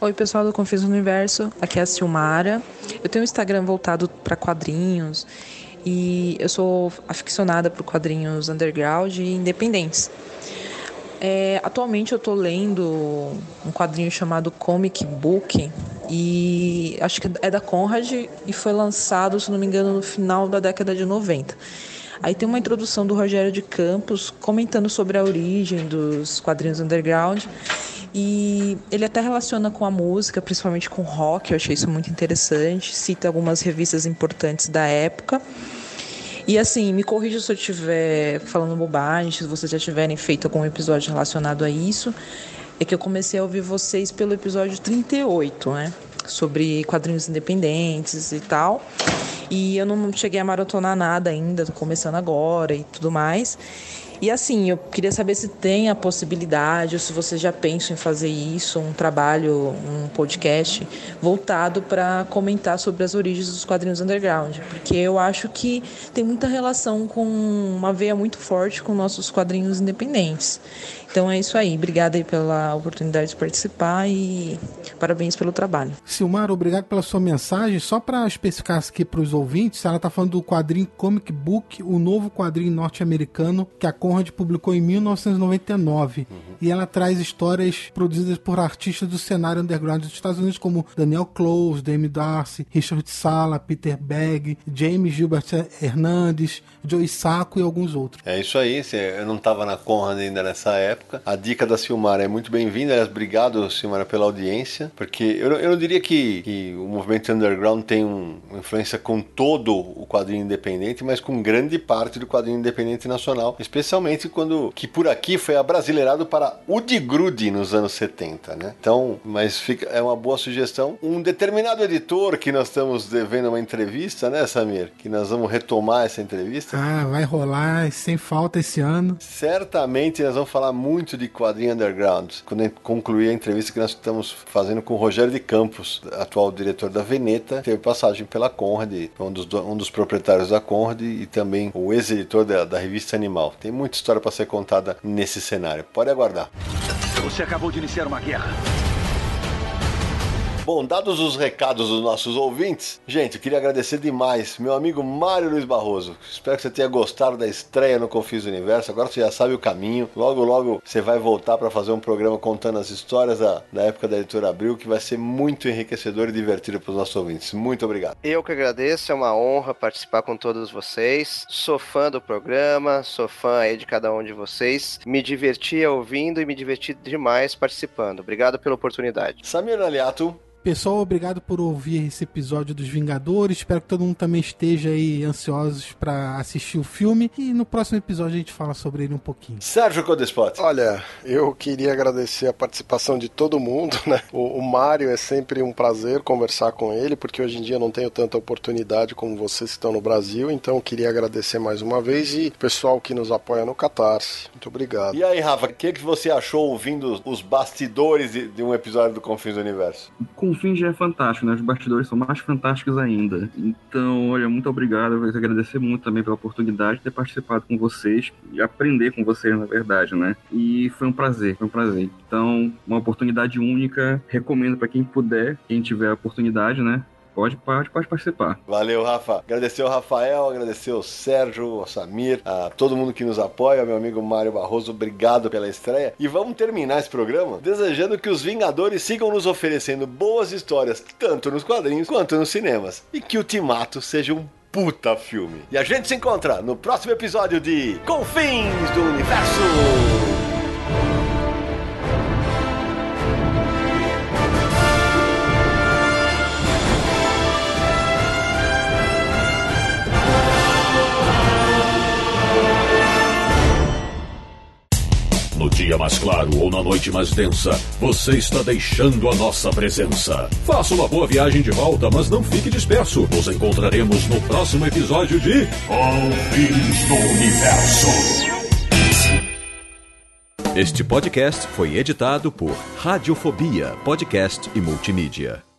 Oi, pessoal do Confis Universo, aqui é a Silmara. Eu tenho um Instagram voltado para quadrinhos e eu sou aficionada por quadrinhos underground e independentes. É, atualmente eu estou lendo um quadrinho chamado Comic Book e acho que é da Conrad e foi lançado, se não me engano, no final da década de 90. Aí tem uma introdução do Rogério de Campos comentando sobre a origem dos quadrinhos underground e ele até relaciona com a música, principalmente com rock, eu achei isso muito interessante, cita algumas revistas importantes da época. E assim, me corrija se eu estiver falando bobagem, se vocês já tiverem feito algum episódio relacionado a isso. É que eu comecei a ouvir vocês pelo episódio 38, né? Sobre quadrinhos independentes e tal. E eu não cheguei a maratonar nada ainda, tô começando agora e tudo mais. E assim, eu queria saber se tem a possibilidade, ou se você já pensa em fazer isso, um trabalho, um podcast voltado para comentar sobre as origens dos quadrinhos underground, porque eu acho que tem muita relação com uma veia muito forte com nossos quadrinhos independentes. Então é isso aí. Obrigada aí pela oportunidade de participar e parabéns pelo trabalho. Silmar, obrigado pela sua mensagem. Só para especificar aqui para os ouvintes, ela está falando do quadrinho Comic Book, o novo quadrinho norte-americano que a Conrad publicou em 1999. Uhum. E ela traz histórias produzidas por artistas do cenário underground dos Estados Unidos, como Daniel Close, Dame Darcy, Richard Sala, Peter Begg, James Gilbert Hernandes, Joey Sacco e alguns outros. É isso aí. Eu não estava na Conrad ainda nessa época época. A dica da Silmara é muito bem-vinda. Aliás, obrigado, Silmara, pela audiência. Porque eu, eu não diria que, que o movimento underground tem um, uma influência com todo o quadrinho independente, mas com grande parte do quadrinho independente nacional. Especialmente quando, que por aqui foi abrasileirado para o de Grude nos anos 70, né? Então, mas fica, é uma boa sugestão. Um determinado editor que nós estamos devendo uma entrevista, né, Samir? Que nós vamos retomar essa entrevista. Ah, vai rolar sem falta esse ano. Certamente nós vamos falar muito muito de quadrinho underground. Quando a gente concluir a entrevista que nós estamos fazendo com o Rogério de Campos, atual diretor da Veneta, teve passagem pela Conrad, um dos, um dos proprietários da Conrad e também o ex-editor da, da revista Animal. Tem muita história para ser contada nesse cenário. Pode aguardar. Você acabou de iniciar uma guerra. Bom, dados os recados dos nossos ouvintes, gente, eu queria agradecer demais meu amigo Mário Luiz Barroso. Espero que você tenha gostado da estreia no Confis Universo. Agora você já sabe o caminho. Logo, logo você vai voltar para fazer um programa contando as histórias da, da época da editora Abril, que vai ser muito enriquecedor e divertido para os nossos ouvintes. Muito obrigado. Eu que agradeço, é uma honra participar com todos vocês. Sou fã do programa, sou fã aí de cada um de vocês. Me diverti ouvindo e me diverti demais participando. Obrigado pela oportunidade. Samir Aliato. Pessoal, obrigado por ouvir esse episódio dos Vingadores. Espero que todo mundo também esteja aí ansiosos para assistir o filme. E no próximo episódio a gente fala sobre ele um pouquinho. Sérgio Codespot. Olha, eu queria agradecer a participação de todo mundo, né? O, o Mário é sempre um prazer conversar com ele, porque hoje em dia não tenho tanta oportunidade como vocês que estão no Brasil. Então queria agradecer mais uma vez e o pessoal que nos apoia no Catarse. Muito obrigado. E aí, Rafa, o que, que você achou ouvindo os bastidores de, de um episódio do Confins do Universo? Com fim já é fantástico, né? Os bastidores são mais fantásticos ainda. Então, olha, muito obrigado. Eu vou agradecer muito também pela oportunidade de ter participado com vocês e aprender com vocês, na verdade, né? E foi um prazer, foi um prazer. Então, uma oportunidade única. Recomendo para quem puder, quem tiver a oportunidade, né? Pode, pode, pode participar. Valeu, Rafa. Agradecer ao Rafael, agradecer ao Sérgio, ao Samir, a todo mundo que nos apoia, meu amigo Mário Barroso, obrigado pela estreia. E vamos terminar esse programa desejando que os Vingadores sigam nos oferecendo boas histórias, tanto nos quadrinhos quanto nos cinemas. E que o Ultimato seja um puta filme. E a gente se encontra no próximo episódio de Confins do Universo. Dia mais claro ou na noite mais densa, você está deixando a nossa presença. Faça uma boa viagem de volta, mas não fique disperso. Nos encontraremos no próximo episódio de Confins do Universo. Este podcast foi editado por Radiofobia, podcast e multimídia.